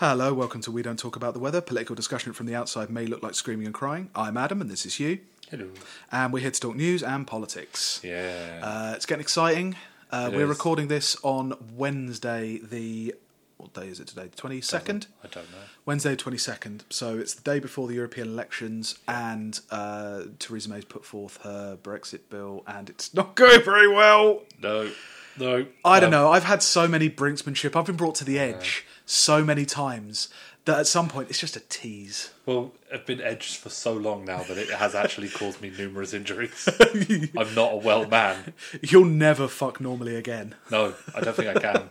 Hello, welcome to We Don't Talk About the Weather. Political discussion from the outside may look like screaming and crying. I'm Adam, and this is Hugh. Hello. And we're here to talk news and politics. Yeah. Uh, it's getting exciting. Uh, It we're is. recording this on Wednesday, the. What day is it today? The 22nd? I don't know. Wednesday, 22nd. So it's the day before the European elections, and uh, Theresa May's put forth her Brexit bill, and it's not going very well. No. No. I don't Um, know. I've had so many brinksmanship. I've been brought to the edge so many times that at some point it's just a tease. Well, I've been edged for so long now that it has actually caused me numerous injuries. I'm not a well man. You'll never fuck normally again. No, I don't think I can.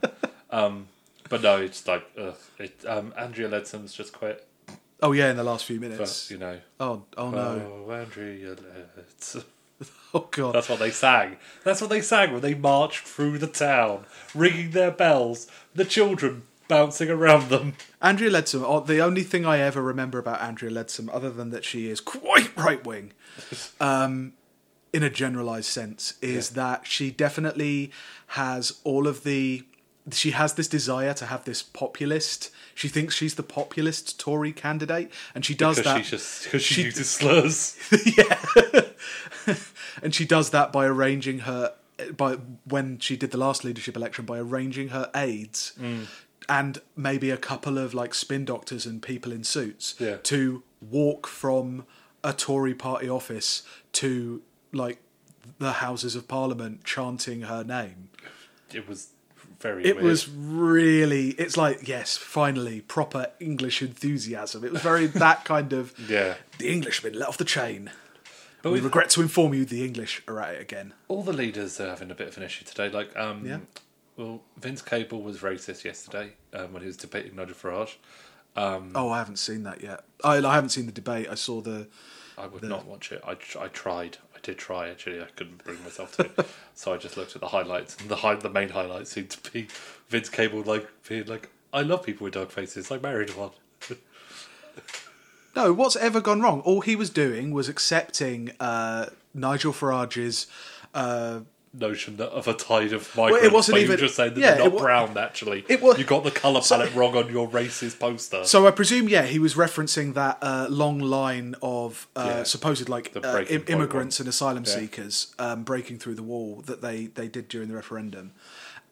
Um, but no, it's like, ugh. It, um, Andrea Leadsom's just quit. Oh yeah, in the last few But, minutes. you know. Oh, oh no. Oh, Andrea Leadsom. Oh god. That's what they sang. That's what they sang when they marched through the town, ringing their bells, the children bouncing around them. Andrea Leadsom. Oh, the only thing I ever remember about Andrea Leadsom, other than that she is quite right wing, um, in a generalised sense, is that she definitely has all of the. She has this desire to have this populist. She thinks she's the populist Tory candidate, and she does Because that. she just because she, she- uses slurs. Yeah, and she does that by arranging her by when she did the last leadership election by arranging her aides Mm. and maybe a couple of like spin doctors and people in suits Yeah. to walk from a Tory party office to like the Houses of Parliament chanting her name. It was very. It weird. was really it's like yes, finally proper English enthusiasm. It was very that kind of Yeah. the English have been let off the chain. But we regret to inform you the English are at it again. all the leaders are having a bit of an issue today. Like, um, Yeah. well, Vince Cable was racist yesterday um, when he was debating Nigel Farage. Um, Oh, I haven't seen that yet. I, I haven't seen the debate. I saw the. I would not watch it. I, I tried. I did try actually. I couldn't bring myself to it, so I just looked at the highlights, and the the main highlights seemed to be Vince Cable like being like, "I love people with dark faces. I married one." No, what's ever gone wrong? All he was doing was accepting uh, Nigel Farage's. Uh, Notion that of a tide of migrants. it wasn't even- just saying that yeah, they're not brown. Actually, it you got the color palette wrong on your racist poster. so I presume, yeah, he was referencing that uh, long line of uh, Yeah. supposed like uh, im- immigrants and asylum Yeah. seekers um, breaking through the wall that they they did during the referendum,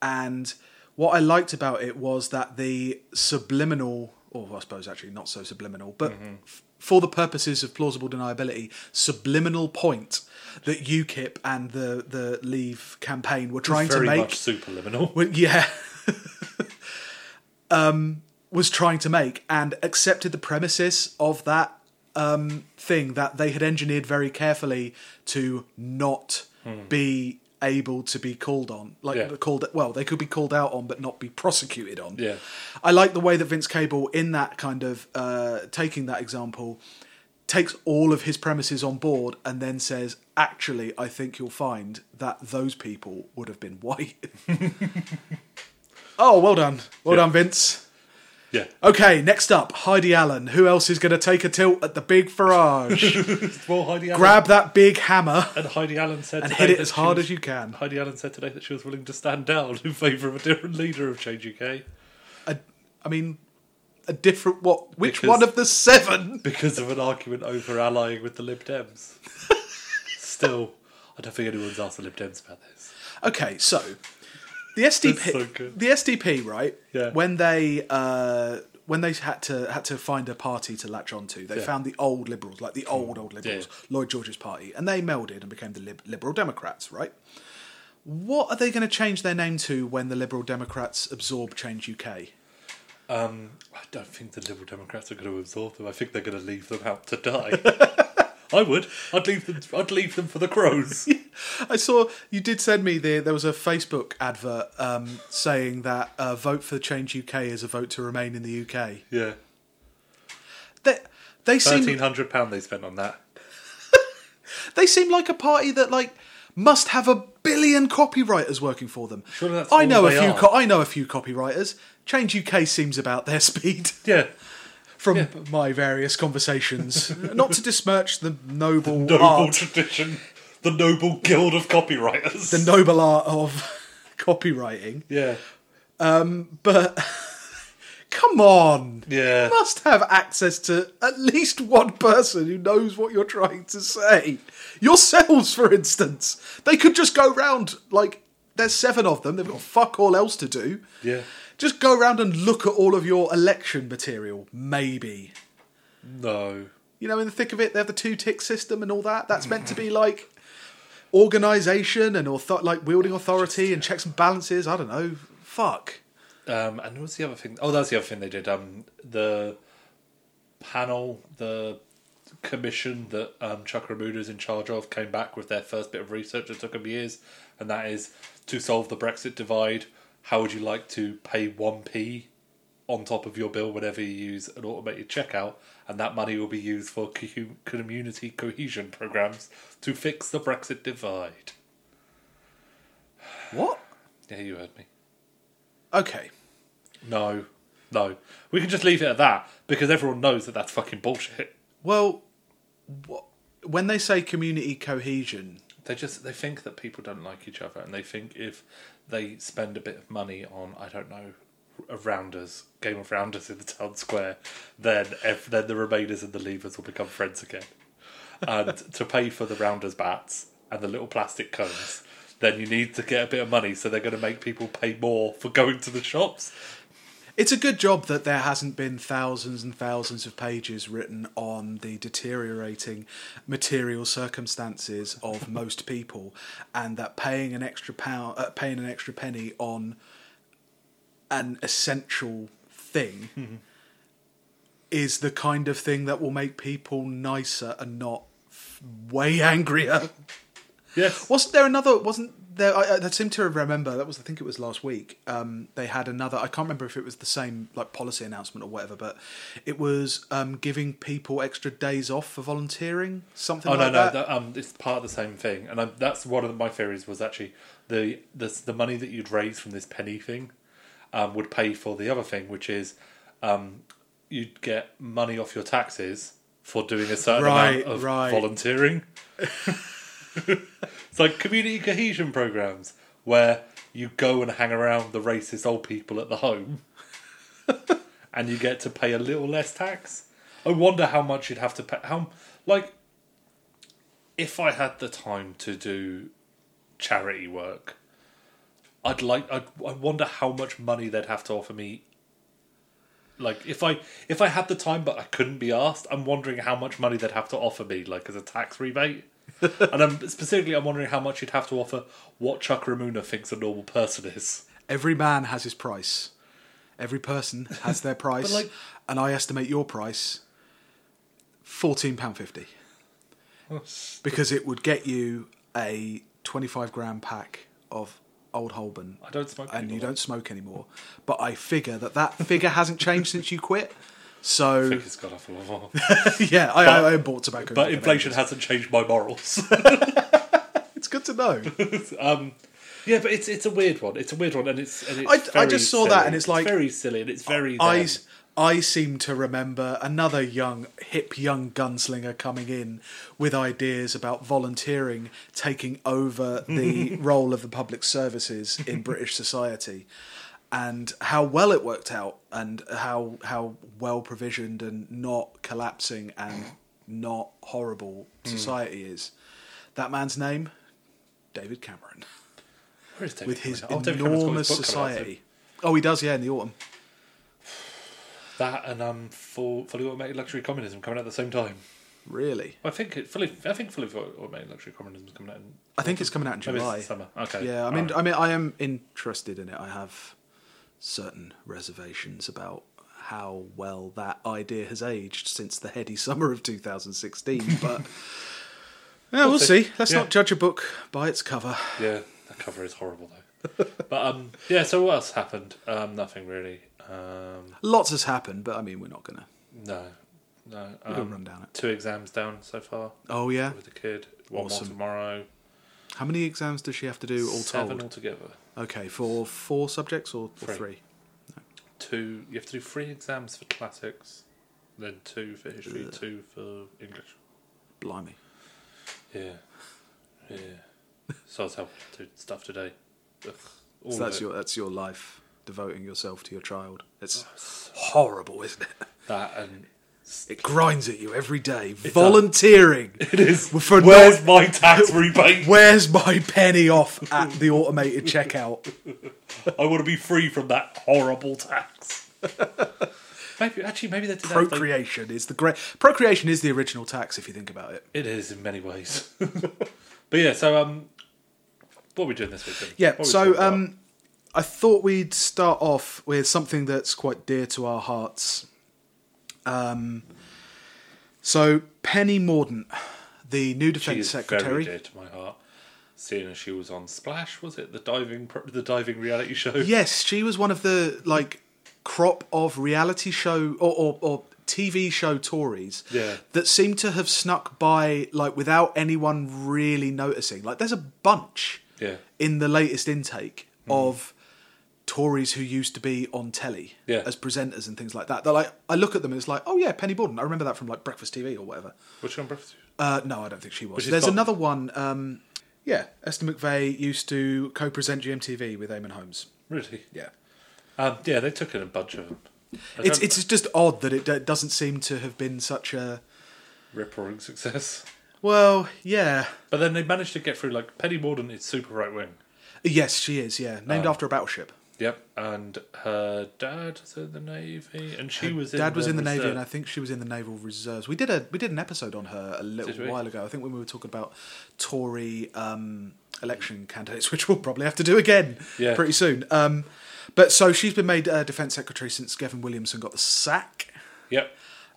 and what I liked about it was that the subliminal, or I suppose actually not so subliminal, but Mm-hmm. f- for the purposes of plausible deniability, subliminal point that UKIP and the the Leave campaign were trying to make much superliminal. well, yeah, um, was trying to make and accepted the premises of that um, thing that they had engineered very carefully to not be able to be called on, like Hmm. Yeah. called. Well, they could be called out on, but not be prosecuted on. Yeah. I like the way that Vince Cable, in that kind of uh, taking that example, takes all of his premises on board and then says, "Actually, I think you'll find that those people would have been white." oh, well done, well Yeah. done, Vince. Yeah. Okay, next up, Heidi Allen. Who else is going to take a tilt at the big Farage? Well, Heidi Allen Grab that big hammer and Heidi Allen said and hit it as hard was- as you can. Heidi Allen said today that she was willing to stand down in favour of a different leader of Change UK I, I mean, a different what? Which Because- one of the seven? because of an argument over allying with the Lib Dems. Still, I don't think anyone's asked the Lib Dems about this. Okay, so the SDP, so the SDP, right? Yeah. When they uh, when they had to had to find a party to latch onto, they Yeah. found the old Liberals, like the old old Liberals, Yeah. Lloyd George's party, and they melded and became the Lib- Liberal Democrats, right? What are they going to change their name to when the Liberal Democrats absorb Change UK? Um, I don't think the Liberal Democrats are going to absorb them. I think they're going to leave them out to die. I would. I'd leave them. I'd leave them for the crows. I saw you did send me the there was a Facebook advert um, saying that uh, vote for Change UK is a vote to remain in the UK. Yeah, They they seem thirteen hundred pound they spent on that. They seem like a party that like must have a billion copywriters working for them. Surely that's I all know a they few. are. Co- I know a few copywriters. Change UK seems about their speed Yeah, from Yeah. my various conversations. Not to besmirch the noble, noble art, tradition, the noble guild of copywriters. the noble art of copywriting, yeah, um, but Come on. Yeah. You must have access to at least one person who knows what you're trying to say. Yourselves, for instance. They could just go round, like, there's seven of them, they've got fuck all else to do. Yeah. Just go around and look at all of your election material, maybe. No. You know, in the thick of it, they have the two tick system and all that. That's meant to be like organisation and author- like wielding authority and checks and balances. I don't know. Fuck. Um, and what's the other thing? Oh, that's the other thing they did. Um, the panel, the commission that um, Chuck is in charge of, came back with their first bit of research. It took them years, and that is to solve the Brexit divide. How would you like to pay one p on top of your bill whenever you use an automated checkout, and that money will be used for community cohesion programs to fix the Brexit divide. What? Yeah, you heard me. Okay. No, no. We can just leave it at that because everyone knows that that's fucking bullshit. Well, wh- when they say community cohesion, They just they think that people don't like each other, and they think if they spend a bit of money on I don't know a rounders game of rounders in the town square, then if, then the remainers and the leavers will become friends again. And to pay for the rounders bats and the little plastic cones, then you need to get a bit of money. So they're going to make people pay more for going to the shops. It's a good job that there hasn't been thousands and thousands of pages written on the deteriorating material circumstances of most people, and that paying an extra pound, uh, paying an extra penny on an essential thing is the kind of thing that will make people nicer and not f- way angrier. Yes. Wasn't there another? Wasn't there? I, I seem to remember that was. I think it was last week. Um, they had another. I can't remember if it was the same like policy announcement or whatever, but it was um, giving people extra days off for volunteering. Something Oh like no, no, that. that, um, it's part of the same thing, and i that's one of my theories was actually the the the money that you'd raise from this penny thing um, would pay for the other thing, which is um, you'd get money off your taxes for doing a certain Right, amount of right. volunteering. it's like community cohesion programs where you go and hang around the racist old people at the home, and you get to pay a little less tax. I wonder how much you'd have to pay. How like if I had the time to do charity work, I'd like. I'd, I wonder how much money they'd have to offer me. Like if I if I had the time but I couldn't be asked, I'm wondering how much money they'd have to offer me, like as a tax rebate. and I'm specifically I'm wondering how much you'd have to offer what Chuka Umunna thinks a normal person is. Every man has his price. Every person has their price, like- and I estimate your price fourteen pound fifty oh, because it would get you a twenty-five gram pack of Old Holborn I don't smoke and you don't smoke anymore. But I figure that that figure hasn't changed since you quit. So I think it's gone up a lot yeah, I, I, I bought tobacco. But inflation hasn't changed my morals. It's good to know. um, yeah, but it's it's a weird one. It's a weird one, and it's. And it's I- I just saw that and it's like- very silly, and it's very. I, them. I seem to remember another young, hip young gunslinger coming in with ideas about volunteering taking over the role of the public services in British society. And how well it worked out, and how how well provisioned and not collapsing and not horrible society is. That man's name, David Cameron, Where is David with his Cameron? Oh, David Cameron's got enormous his book coming out soon. society. Oh, he does, yeah, in the autumn. That and um, full, fully automated luxury communism coming out at the same time. Really, I think it fully. I think fully automated luxury communism is coming out. In, I think it's coming out in July. summer. Okay. Yeah, I mean, alright. I mean, I am interested in it. I have certain reservations about how well that idea has aged since the heady summer of 2016. But yeah, we'll see. see. Let's Yeah. not judge a book by its cover. yeah, the cover is horrible though. but um, yeah. So what else happened? Um, nothing really. Um, Lots has happened, but I mean, we're not gonna. no, no. Um, run down it. two exams down so far Oh yeah. with the kid. One Awesome. more tomorrow. How many exams does she have to do all Seven told? altogether. Okay, for four subjects or, or Three. three? Two. You have to do three exams for classics, then two for history, Ugh. two for English. Blimey. Yeah, yeah. so I was helping do stuff today. Ugh, all So that's your that's your life. devoting yourself to your child. It's oh, horrible, isn't it? That and It grinds at you every day. Volunteering. it is. For Where's my tax rebate? Where's my penny off at the automated checkout? I want to be free from that horrible tax. maybe actually, maybe they did that. they- Procreation is the great. Procreation is the original tax if you think about it. It is in many ways. but yeah, so um, what are we doing this week? then? Yeah. We So um, I thought we'd start off with something that's quite dear to our hearts. Um, so Penny Mordaunt, the new defence secretary. very dear to my heart. Seeing as she was on Splash, was it the diving the diving reality show? Yes, she was one of the like crop of reality show or, or, or TV show Tories Yeah. that seem to have snuck by like without anyone really noticing. Like there's a bunch Yeah. in the latest intake of Tories who used to be on telly Yeah. as presenters and things like that. They're like I look at them and it's like, oh yeah, Penny Mordaunt. I remember that from like Breakfast TV or whatever. Which one? Breakfast? Uh, no, I don't think she was. There's got- another one. Um, yeah, Esther McVey used to co-present GMTV with Eamonn Holmes. Really? Yeah. Um, yeah, they took in a bunch of them. I It's it's just odd that it d- doesn't seem to have been such a rip-roaring success. well, yeah. But then they managed to get through. Like Penny Mordaunt is super right wing. Yes, she is. Yeah, named Ah. after a battleship. Yep, and her dad was in the navy, and she was. in Dad was in the navy, reserve. and I think she was in the naval reserves. We did a we did an episode on her a little we? while ago. I think when we were talking about Tory um, election candidates, which we'll probably have to do again Yeah. pretty soon. Um, but so she's been made uh, defence secretary since Gavin Williamson got the sack. Yep.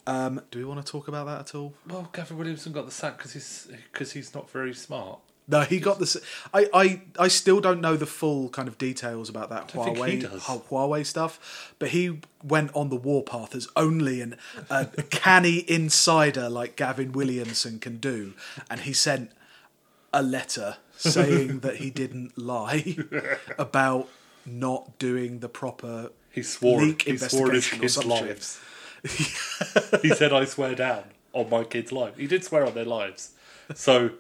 Um, do we want to talk about that at all? Well, Gavin Williamson got the sack because he's because he's not very smart. No, he got this. I, I, I still don't know the full kind of details about that Huawei Huawei stuff, but he went on the warpath as only an, a canny insider like Gavin Williamson can do, and he sent a letter saying that he didn't lie about not doing the proper. He swore. Leak he swore his investigation kids' lives. he said, "I swear down on my kids' lives." He did swear on their lives. So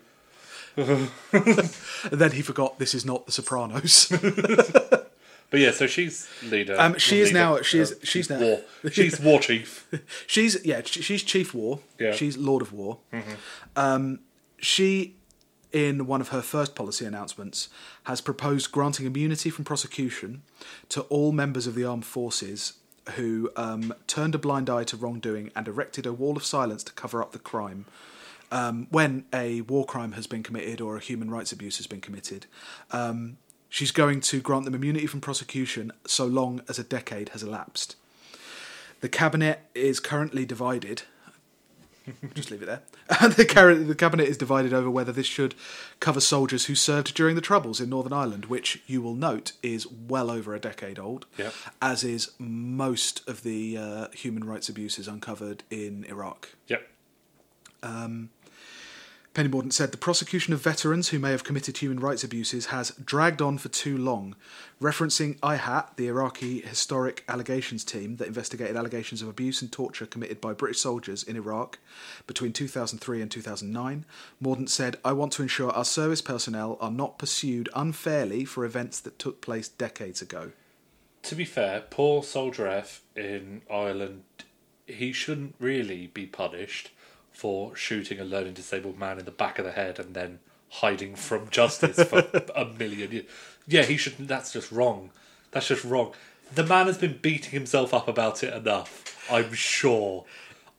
And then he forgot this is not The Sopranos. But yeah, so she's leader. Um, she is leader, now- she is- uh, she's now- war. She's war chief. She's yeah, sh- she's Chief War. Yeah. She's Lord of War. Um, she, in one of her first policy announcements, has proposed granting immunity from prosecution to all members of the armed forces who um, turned a blind eye to wrongdoing and erected a wall of silence to cover up the crime. Um, when a war crime has been committed or a human rights abuse has been committed, um, she's going to grant them immunity from prosecution so long as a decade has elapsed. The cabinet is currently divided. Just leave it there. the, car- the cabinet is divided over whether this should cover soldiers who served during the Troubles in Northern Ireland, which you will note is well over a decade old, Yep. as is most of the uh, human rights abuses uncovered in Iraq. Yep. Penny Mordaunt said the prosecution of veterans who may have committed human rights abuses has dragged on for too long, referencing IHAT, the Iraqi Historic Allegations Team that investigated allegations of abuse and torture committed by British soldiers in Iraq between 2003 and 2009. Mordaunt said, I want to ensure our service personnel are not pursued unfairly for events that took place decades ago. To be fair, poor Soldier F in Ireland, he shouldn't really be punished for shooting a learning disabled man in the back of the head and then hiding from justice for a million years. Yeah, he should. That's just wrong. That's just wrong. The man has been beating himself up about it enough. I'm sure.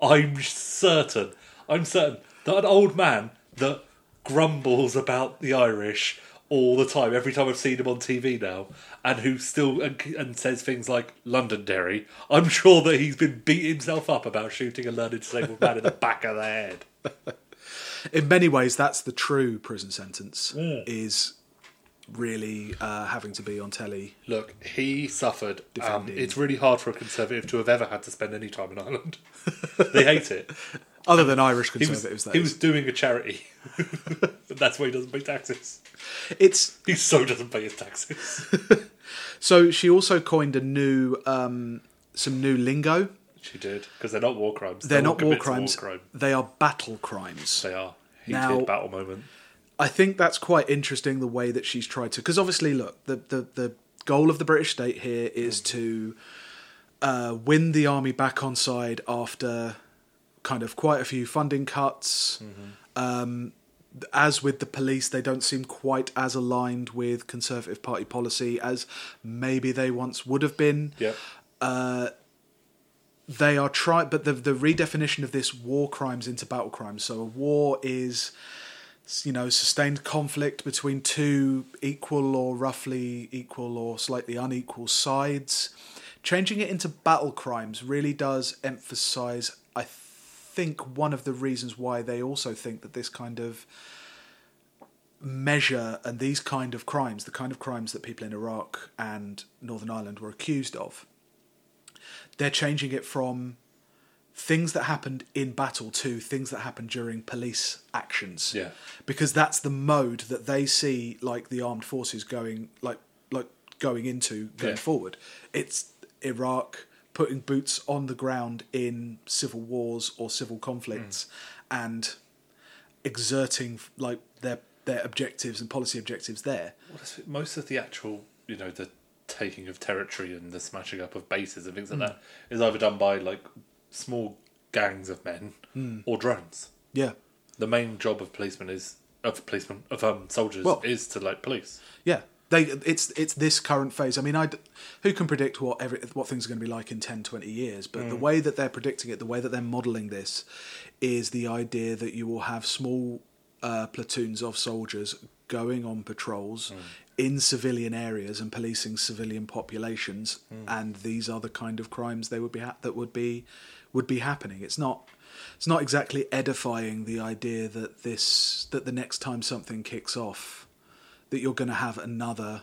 I'm certain. I'm certain that an old man that grumbles about the Irish all the time, every time I've seen him on TV now, and who still and, and says things like Londonderry, I'm sure that he's been beating himself up about shooting a learned disabled man in the back of the head. In many ways, that's the true prison sentence, Mm. is really uh, having to be on telly. Look, he suffered. Um, it's really hard for a conservative to have ever had to spend any time in Ireland. they hate it. Other than Irish He was, conservatives, that he was doing a charity. That's why he doesn't pay taxes. It's He so doesn't pay his taxes. So she also coined a new, um, some new lingo. She did because they're not war crimes. They're No not war crimes; crime. they are battle crimes. They are heated Now- battle moment. I think that's quite interesting the way that she's tried to, because obviously, look, the, the the goal of the British state here is to uh, win the army back on side after kind of quite a few funding cuts. Um, as with the police, they don't seem quite as aligned with Conservative Party policy as maybe they once would have been. Yeah. They are trying, but the the redefinition of this war crimes into battle crimes. So a war is, you know, sustained conflict between two equal or roughly equal or slightly unequal sides. Changing it into battle crimes really does emphasize, think, one of the reasons why they also think that this kind of measure and these kind of crimes, the kind of crimes that people in Iraq and Northern Ireland were accused of, they're changing it from things that happened in battle to things that happened during police actions. Yeah. Because that's the mode that they see like the armed forces going like like going into going Yeah. forward. It's Iraq putting boots on the ground in civil wars or civil conflicts hmm. and exerting like their their objectives and policy objectives there. Well, most of the actual, you know, the taking of territory and the smashing up of bases and things like hmm. that is either done by like small gangs of men hmm. or drones. Yeah. The main job of policemen is of policemen of um soldiers Well- is to like police. Yeah, they it's it's this current phase. I mean, I who can predict what every, what things are going to be like in 10, 20 years? But the mm. way that they're predicting it, the way that they're modelling this, is the idea that you will have small uh, platoons of soldiers going on patrols mm. in civilian areas and policing civilian populations, mm. and these are the kind of crimes they would be ha- that would be would be happening. It's not. It's not exactly edifying the idea that this that the next time something kicks off, that you're going to have another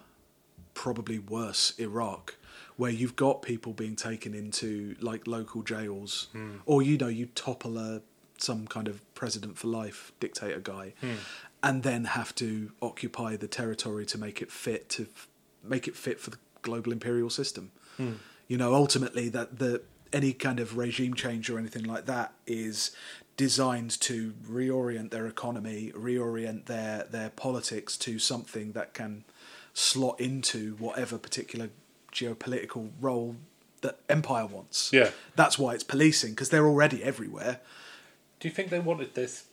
probably worse Iraq where you've got people being taken into like local jails. Hmm. Or you know you topple a some kind of president for life dictator guy hmm. and then have to occupy the territory to make it fit to f- make it fit for the global imperial system. Hmm. You know ultimately that the any kind of regime change or anything like that is designed to reorient their economy, reorient their their politics to something that can slot into whatever particular geopolitical role that empire wants. Yeah. That's why it's policing because they're already everywhere. Do you think they wanted this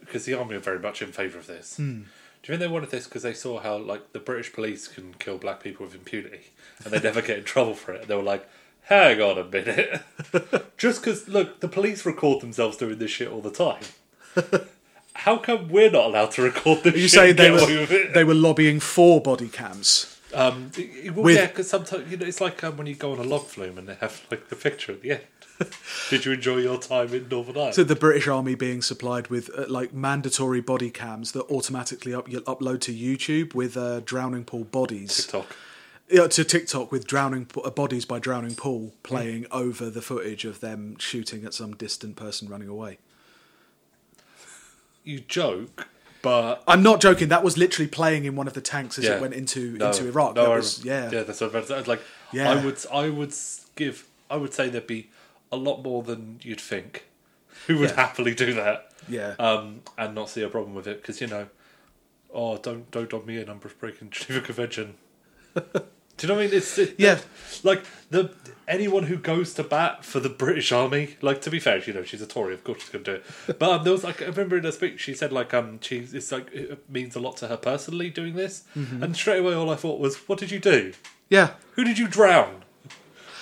because the army are very much in favour of this? Hmm. Do you think they wanted this because they saw how like the British police can kill black people with impunity and they never get in trouble for it? They were like, "Hang on a minute, just because look, the police record themselves doing this shit all the time. How come we're not allowed to record this You shit? say they were they were lobbying for body cams. Um, well, With- yeah, because sometimes you know it's like um, when you go on a log flume and they have like the picture at the end. Did you enjoy your time in Northern Ireland? So the British Army being supplied with uh, like mandatory body cams that automatically up, you upload to YouTube with uh, drowning pool bodies. TikTok. Yeah, to TikTok with drowning uh, bodies by drowning pool playing over the footage of them shooting at some distant person running away. You joke, but I'm not joking. That was literally playing in one of the tanks as Yeah. it went into No, into Iraq. no, that was, yeah. yeah. That's what I was like. Yeah. I would, I would give, I would say there'd be a lot more than you'd think who would Yeah. happily do that, Yeah. um, and not see a problem with it because you know, oh, don't don't dog me in. I'm breaking Geneva Convention. Do you know what I mean? It's it, Yeah. like the anyone who goes to bat for the British Army. Like to be fair, you know she's a Tory, of course she's gonna do it. But um, there was like I remember in her speech she said like um she it's like it means a lot to her personally doing this, Mm-hmm. and straight away all I thought was, what did you do? yeah. Who did you drown?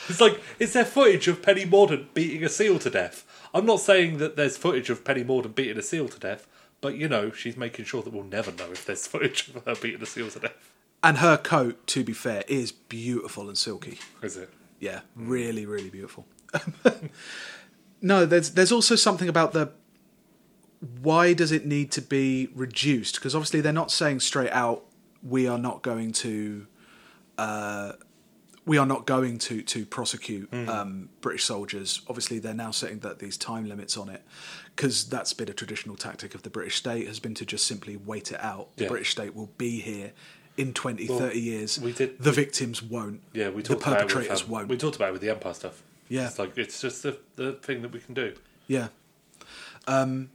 It's like, is there footage of Penny Mordaunt beating a seal to death? I'm not saying that there's footage of Penny Mordaunt beating a seal to death, but you know, she's making sure that we'll never know if there's footage of her beating a seal to death. And her coat, to be fair, is beautiful and silky. Is it? Yeah, really, really beautiful. no, there's there's also something about the why does it need to be reduced? Because obviously they're not saying straight out we are not going to uh, we are not going to to prosecute um, British soldiers. Obviously, they're now setting that these time limits on it because that's been a traditional tactic of the British state has been to just simply wait it out. The British state will be here in 20, Well, 30 years. we did- the victims won't. Yeah, we the talked about it with, perpetrators um, won't. We talked about it with the Empire stuff. Yeah. It's like, it's just the, the thing that we can do. Yeah.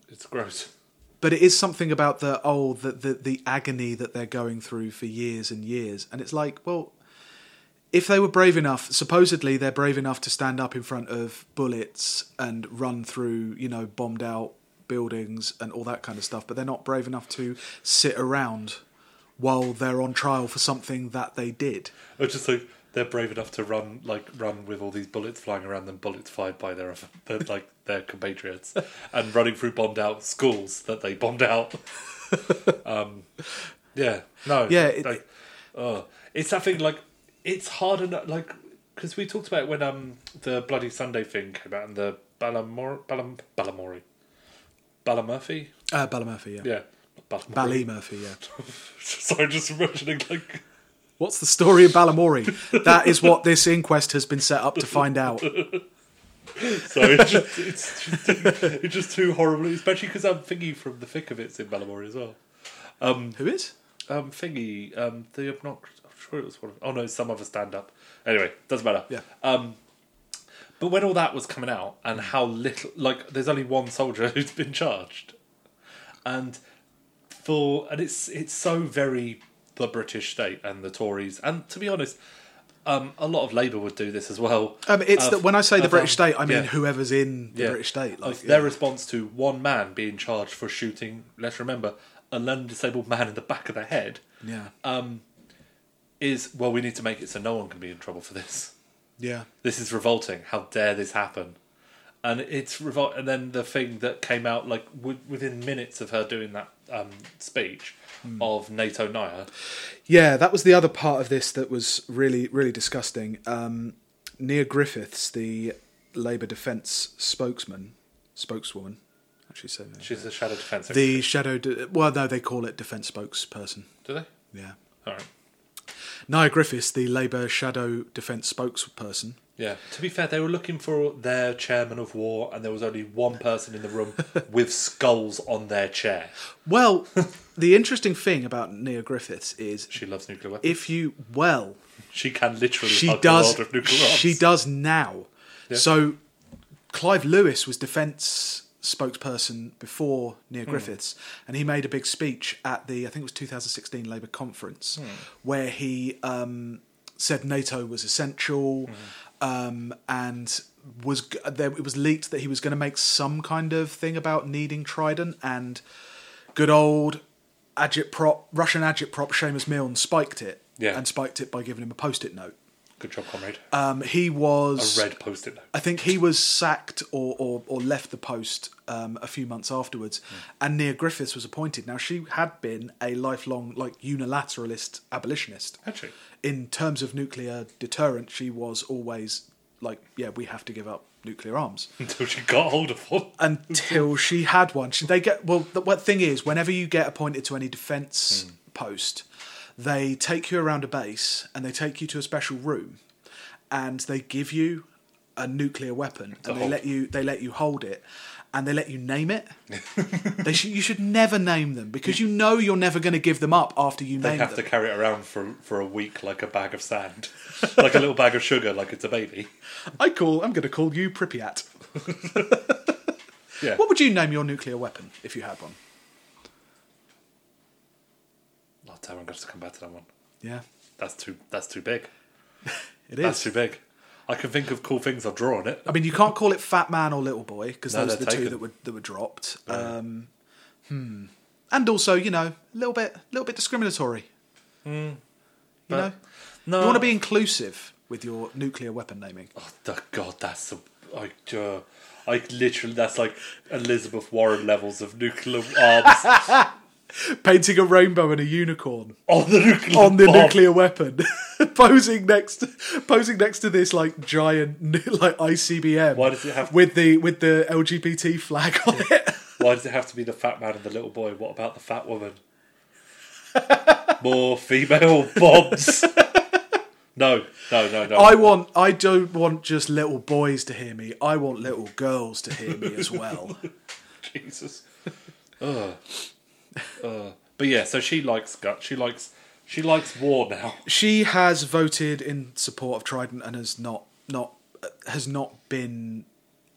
It's gross. but it is something about the oh the, the the agony that they're going through for years and years and it's like well if they were brave enough, supposedly they're brave enough to stand up in front of bullets and run through, you know, bombed out buildings and all that kind of stuff, but they're not brave enough to sit around while they're on trial for something that they did. Or just like they're brave enough to run like run with all these bullets flying around them, bullets fired by their, their like their compatriots, and running through bombed out schools that they bombed out. um, yeah, no, Yeah, it- like, oh, it's that thing like it's hard enough like because we talked about when um the bloody Sunday thing came out and the Ballamor Ballam Ballamori Ballamurphy, Uh, Ballymurphy, yeah. yeah, Ballamori. Ballymurphy, yeah. Sorry, just imagining like. What's the story of Ballamori? that is what this inquest has been set up to find out. So it's just, it's just, it's just too horrible, especially because I'm Thingy from the thick of it's in Ballamore as well. Who is? Um, Thingy, um, the obnox- I'm sure it was one of. Oh no, some other stand up. Anyway, doesn't matter. Yeah. Um, but when all that was coming out, and how little, like, there's only one soldier who's been charged, and for and it's it's so very the British state and the Tories, and to be honest. Um, a lot of Labour would do this as well. Um, it's Of- that when I say the British um, state, I mean yeah. whoever's in the Yeah. British state. Like, yeah. their response to one man being charged for shooting, let's remember, a London disabled man in the back of the head, yeah, is well, we need to make it so no one can be in trouble for this. yeah, This is revolting. How dare this happen? And it's revol. And then the thing that came out like w- within minutes of her doing that um, speech Hmm. of NATO Naya. yeah. That was the other part of this that was really, really disgusting. Um, Nia Griffiths, the Labour Defence spokesman, spokeswoman, actually say that. She's the shadow defence. the shadow. De- well, no, they call it defence spokesperson. do they? Yeah, All right. Nia Griffiths, the Labour shadow defence spokesperson. Yeah. To be fair, they were looking for their chairman of war, and there was only one person in the room with skulls on their chair. Well, the interesting thing about Nia Griffiths is She loves nuclear weapons. if you well She can literally she hug does the world of nuclear she does now Yeah. so clive lewis was defence spokesperson before Neil Nia griffiths and he made a big speech at the i think it was 2016 labour conference Hmm. where he um, said nato was essential Hmm. um, and was there it was leaked that he was going to make some kind of thing about needing trident and good old agitprop russian agitprop Seumas Milne spiked it Yeah. and spiked it by giving him a post-it note Good job, comrade. um, he A was. red post-it note. I think he was sacked or, or, or left the post um, a few months afterwards, and Nia Griffiths was appointed. Now she had been a lifelong like unilateralist abolitionist. Actually, In terms of nuclear deterrent, she was always like, yeah, we have to give up nuclear arms until she got hold of one. until she had one. She, they get well. The what thing is, whenever you get appointed to any defence post, they take you around a base and they take you to a special room, and they give you a nuclear weapon and they let you they let you hold it. And they let you name it. they should, you should never name them because you know you're never going to give them up after you They name them. They have to carry it around for for a week like a bag of sand, like a little bag of sugar, like it's a baby. I call. I'm going to call you Pripyat. Yeah. What would you name your nuclear weapon if you had one? Oh damn! I'm going to have to come back to that one. Yeah, That's too. That's too big. it is. That's too big. I can think of cool things I'll draw on it. I mean, you can't call it Fat Man or Little Boy because No, those are the two that were that were dropped. Um, hmm. And also, you know, a little bit, little bit discriminatory. you know, No, you want to be inclusive with your nuclear weapon naming. Oh the- God, that's a. I, uh, I literally. That's like Elizabeth Warren levels of nuclear arms Painting a rainbow and a unicorn on the nuclear on the nuclear weapon, posing next, posing next to this like giant like ICBM. Why does it have- with the with the LGBT flag on it? Why does it have to be the fat man and the little boy? What about the fat woman? More female bombs. no, no, no, no. I want. I don't want just little boys to hear me. I want little girls to hear me as well. Jesus. Ugh. Ugh. But yeah, so she likes gut. She likes. She likes war now. she has voted in support of Trident and has not not has not been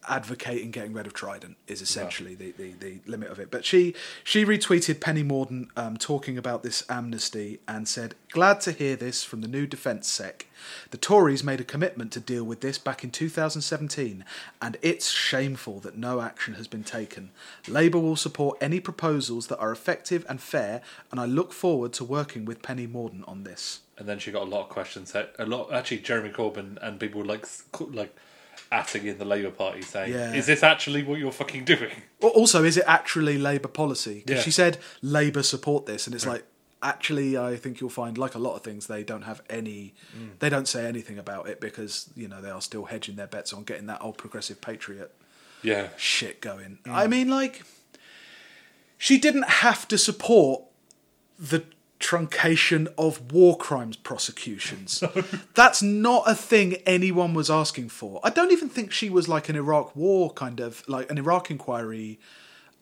advocating getting rid of Trident is essentially the, the, the limit of it. But she she retweeted Penny Mordaunt um, talking about this amnesty and said, "Glad to hear this from the new Defence Sec. The Tories made a commitment to deal with this back in 2017, and it's shameful that no action has been taken. Labour will support any proposals that are effective and fair, and I look forward to working with Penny Mordaunt on this." And then she got a lot of questions. A lot, actually, Jeremy Corbyn and people like like atting in the Labour Party saying, Yeah. "Is this actually what you're fucking doing?" Well, also, is it actually Labour policy? 'Cause Yeah. she said Labour support this, and it's like actually, I think you'll find like a lot of things they don't have any, Mm. they don't say anything about it because you know they are still hedging their bets on getting that old progressive patriot Yeah, shit going. I mean, like, she didn't have to support the truncation of war crimes prosecutions. That's not a thing anyone was asking for. I don't even think she was like an Iraq war kind of like an Iraq inquiry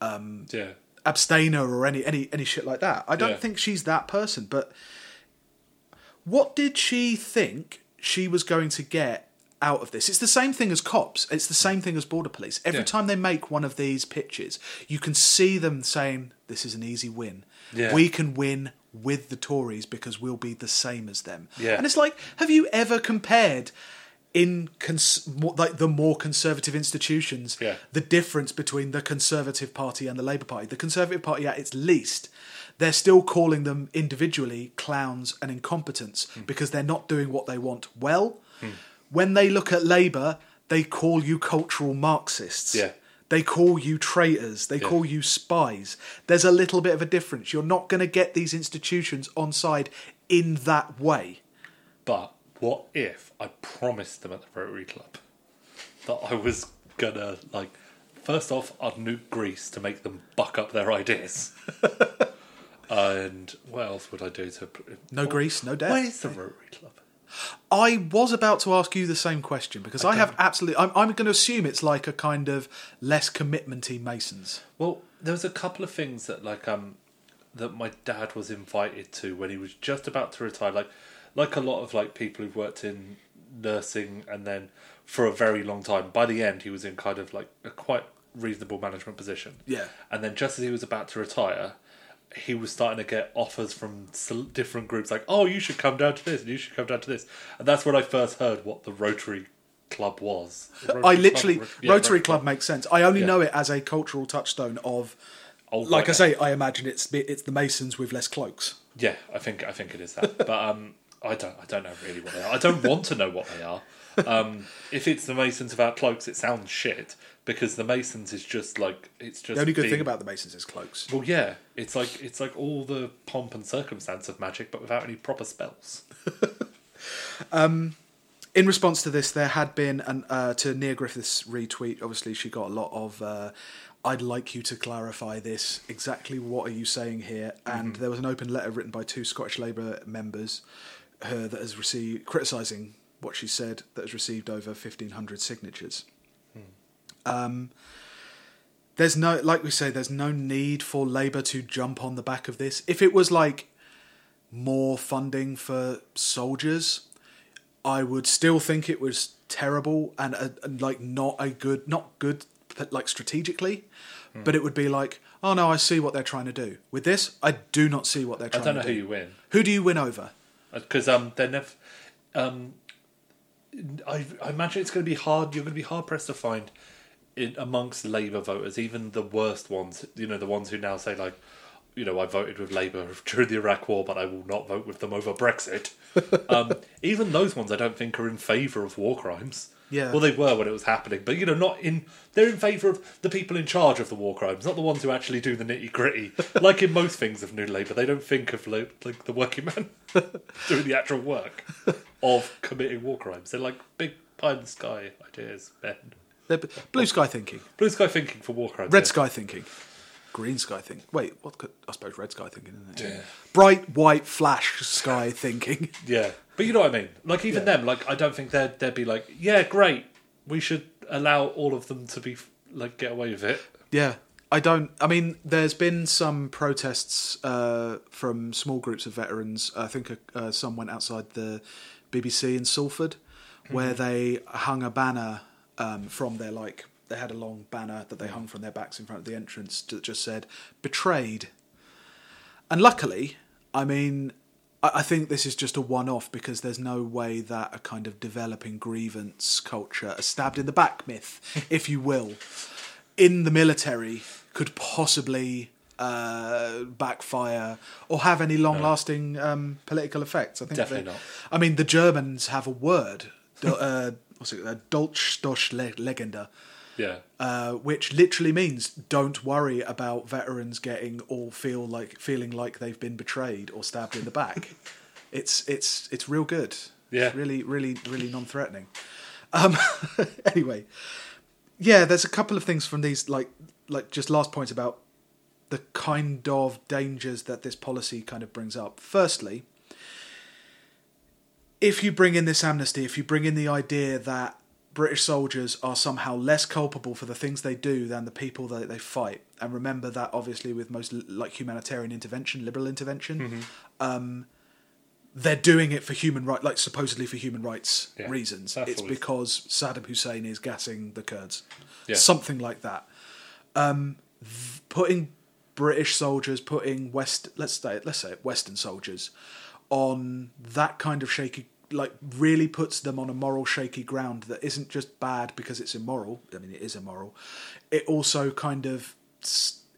um, yeah. abstainer or any any any shit like that. I don't Yeah. think she's that person. But what did she think she was going to get out of this? It's the same thing as cops. It's the same thing as border police. Every Yeah. time they make one of these pitches, you can see them saying, "This is an easy win. Yeah. We can win." With the Tories because we'll be the same as them, Yeah. and it's like, have you ever compared in cons- more, like the more conservative institutions Yeah. the difference between the Conservative Party and the Labour Party. The Conservative Party, at its least, they're still calling them individually clowns and incompetents Hmm. because they're not doing what they want well. When they look at Labour, they call you cultural Marxists. Yeah. They call you traitors. They Yeah. call you spies. There's a little bit of a difference. You're not going to get these institutions on side in that way. But what if I promised them at the Rotary Club that I was gonna like? First off, I'd nuke Greece to make them buck up their ideas. and what else would I do to? No Greece, no debt. Where's the Rotary Club? I was about to ask you the same question because I, have absolutely. I'm, I'm going to assume it's like a kind of less commitmenty Masons. Well, there was a couple of things that like um that my dad was invited to when he was just about to retire. Like like a lot of like people who've worked in nursing and then for a very long time. By the end, he was in kind of like a quite reasonable management position. Yeah. And then just as he was about to retire, he was starting to get offers from different groups like, "Oh, you should come down to this, and you should come down to this." And that's when I first heard what the Rotary Club was. Rotary I Club- literally yeah, Rotary Club makes sense. I only Yeah. know it as a cultural touchstone of, Old like I say, I imagine it's it's the Masons with less cloaks. Yeah, I think I think it is that. but um, I don't I don't know really what they are. I don't want to know what they are. Um, if it's the Masons without cloaks, it sounds shit because the Masons is just like it's just The only good being- thing about the Masons is cloaks. well, yeah, it's like it's like all the pomp and circumstance of magic, but without any proper spells. um, in response to this, there had been an uh, to Nia Griffiths retweet. Obviously, she got a lot of. Uh, I'd like you to clarify this. Exactly what are you saying here? And there was an open letter written by two Scottish Labour members, her that has received criticising what she said that has received over fifteen hundred signatures. Um, there's no, like we say, there's no need for Labour to jump on the back of this. If it was like more funding for soldiers, I would still think it was terrible and, uh, and like not a good, not good, like strategically. But it would be like, oh no, I see what they're trying to do. With this, I do not see what they're trying. to do. I don't know to who you win Who do you win over? because um they're never um I, I imagine it's going to be hard. You're going to be hard pressed to find in amongst Labour voters, even the worst ones. You know, the ones who now say like, you know, I voted with Labour during the Iraq War, but I will not vote with them over Brexit. um, even those ones, I don't think are in favour of war crimes. Yeah. Well, they were when it was happening, but you know, not in. They're in favour of the people in charge of the war crimes, not the ones who actually do the nitty gritty. like in most things of New Labour, they don't think of like, the working man doing the actual work of committing war crimes. They're like big pie in the sky ideas, Ben. They're blue sky thinking, Blue sky thinking for war crimes. red yeah. sky thinking, green sky thinking. Wait, what? Could, I suppose red sky thinking, isn't it? Yeah. Bright white flash sky thinking. Yeah, but you know what I mean. Like even them, like I don't think they'd they'd be like, yeah, great. We should allow all of them to be like get away with it. Yeah, I don't. I mean, there's been some protests uh, from small groups of veterans. I think uh, some went outside the BBC in Salford, where they hung a banner um, from their like they had a long banner that they hung from their backs in front of the entrance that just said "betrayed." And luckily, I mean, I, I think this is just a one-off because there's no way that a kind of developing grievance culture, a stabbed in the back myth, if you will, in the military could possibly uh, backfire or have any long-lasting um, political effects. I think Definitely they- not. I mean, the Germans have a word, uh, what's it, uh, Legende, Yeah. uh, which literally means don't worry about veterans getting or feel like feeling like they've been betrayed or stabbed in the back. it's it's it's real good. Yeah. It's really really really non-threatening. Um, anyway, yeah, there's a couple of things from these like like just last points about the kind of dangers that this policy kind of brings up. Firstly, if you bring in this amnesty, if you bring in the idea that British soldiers are somehow less culpable for the things they do than the people that they fight, and remember that obviously with most like humanitarian intervention, liberal intervention, um, they're doing it for human right, like supposedly for human rights Yeah, reasons. It's always- because Saddam Hussein is gassing the Kurds, Yeah. something like that. Um, th- putting British soldiers, putting West, let's say, let's say it, Western soldiers, on that kind of shaky, like really puts them on a moral shaky ground that isn't just bad because it's immoral. I mean, it is immoral. It also kind of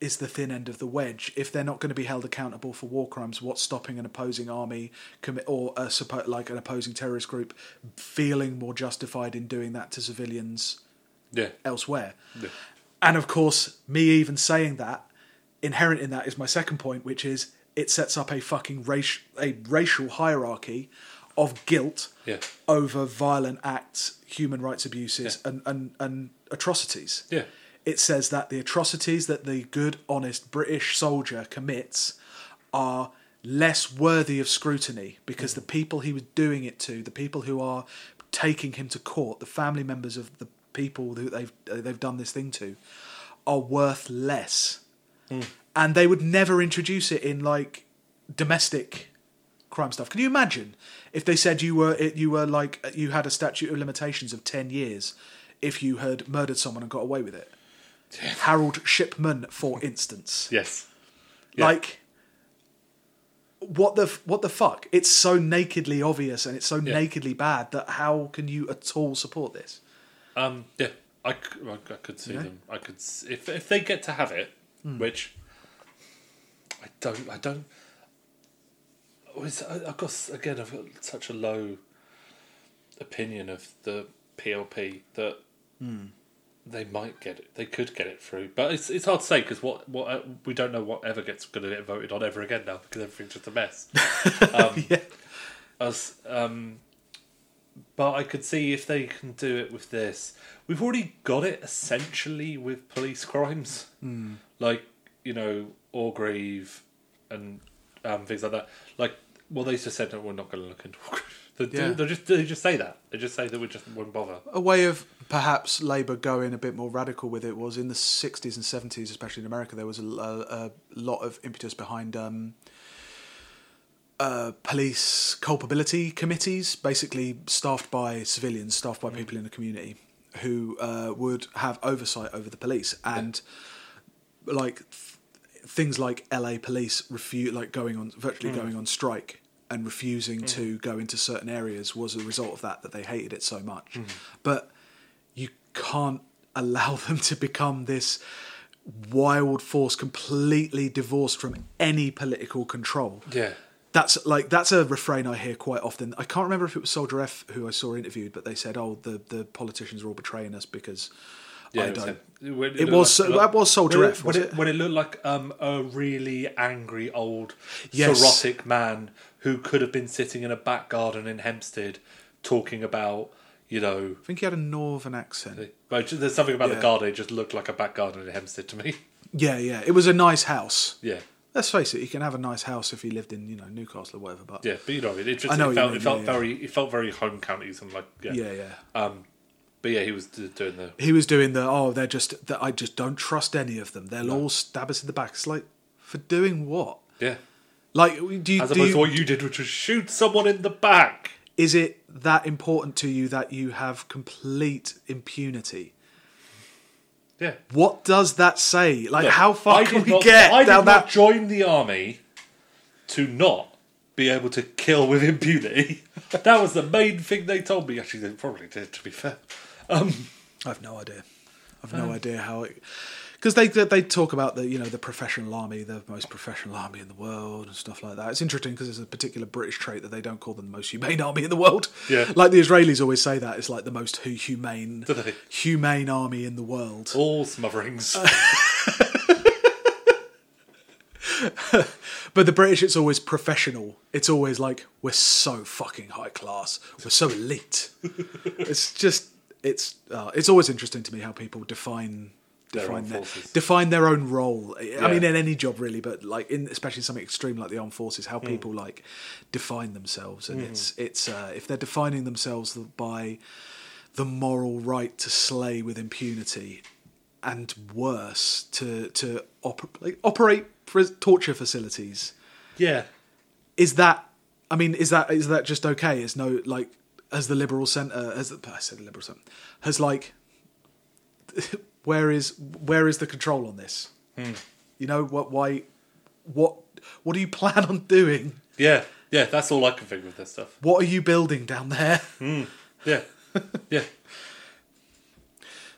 is the thin end of the wedge. If they're not going to be held accountable for war crimes, what's stopping an opposing army commit or a like an opposing terrorist group feeling more justified in doing that to civilians Yeah. elsewhere? Yeah. And of course, me even saying that, inherent in that is my second point, which is it sets up a fucking race, a racial hierarchy of guilt Yeah. over violent acts, human rights abuses, Yeah. and, and, and atrocities. Yeah. It says that the atrocities that the good, honest British soldier commits are less worthy of scrutiny because the mm-hmm. people he was doing it to, the people who are taking him to court, the family members of the people who they've they've done this thing to, are worth less, mm. and they would never introduce it in like domestic crime stuff. Can you imagine if they said you were it, you were like you had a statute of limitations of ten years if you had murdered someone and got away with it? Harold Shipman, for instance. Yes. Yeah. Like, what the what the fuck? It's so nakedly obvious and it's so Yeah. nakedly bad that how can you at all support this? Um, yeah, I could see Yeah. them. I could if if they get to have it, Hmm. which I don't. I don't. It's- I- I've got again. I've got such a low opinion of the PLP that Hmm. they might get it. They could get it through, but it's it's hard to say because what what uh, we don't know what ever gets going to get voted on ever again now because everything's just a mess. Um, Yeah. as um but I could see if they can do it with this. We've already got it essentially with police crimes, mm. like you know Orgreave and um, things like that. Like, well, they just said that we're not going to look into. They, Yeah. they just they just say that. They just say that we just won't bother. A way of perhaps Labour going a bit more radical with it was in the 60s and 70s, especially in America, there was a, a, a lot of impetus behind um, uh, police culpability committees, basically staffed by civilians, staffed by people in the community, who uh, would have oversight over the police. And like th- things like LA police refuse, like going on virtually hmm. going on strike and refusing hmm. to go into certain areas was a result of that that they hated it so much. Hmm. But you can't allow them to become this wild force completely divorced from any political control. Yeah, That's like that's a refrain I hear quite often. I can't remember if it was Soldier F who I saw interviewed, but they said, "Oh, the, the politicians are all betraying us because yeah. I it was don't." him. When It looked was like- that was Soldier when it, was when it? When it looked like um, a really angry old Yes. man who could have been sitting in a back garden in Hempstead talking about, you know, I think he had a northern accent. but there's something about Yeah. the garden. It just looked like a back garden in Hempstead to me. Yeah, yeah. It was a nice house. yeah, Let's face it, you can have a nice house if you lived in, you know, Newcastle or whatever. But yeah, but you know, it, it just I know it felt, mean, it felt yeah, yeah. very, it felt very home counties and like, yeah, yeah, yeah. Um, but yeah, he was doing the He was doing the oh, they're just that I just don't trust any of them. They'll all stab us in the back. It's like for doing what? yeah. Like, do you, As do opposed to you what you did, which was shoot someone in the back. is it that important to you that you have complete impunity? Yeah. What does that say? Like, Look, how far I can we not- get I did down not that? join the army to not be able to kill with impunity. that was the main thing they told me. Actually, they probably did. To be fair, um, I've no idea. I've no idea how it. Because they they talk about the you know the professional army, the most professional army in the world, and stuff like that. It's interesting because it's a particular British trait that they don't call them the most humane army in the world. Yeah. like the Israelis always say that it's like the most humane humane army in the world. all smotherings. But the British, it's always professional. It's always like we're so fucking high class. We're so elite. it's just it's uh, it's always interesting to me how people define Their define own their, define their own role. I mean, in any job really, but like in especially something extreme like the armed forces, how people like define themselves, and it's it's uh, if they're defining themselves by the moral right to slay with impunity, and worse to to oper- like, operate torture facilities yeah, is that I mean, is that is that just okay? Is no like has the liberal centre as the, I said the liberal centre has like where is where is the control on this? Hmm. You know what? Why? What? What do you plan on doing? yeah, yeah. That's all I can think with this stuff. What are you building down there? Hmm, yeah, yeah,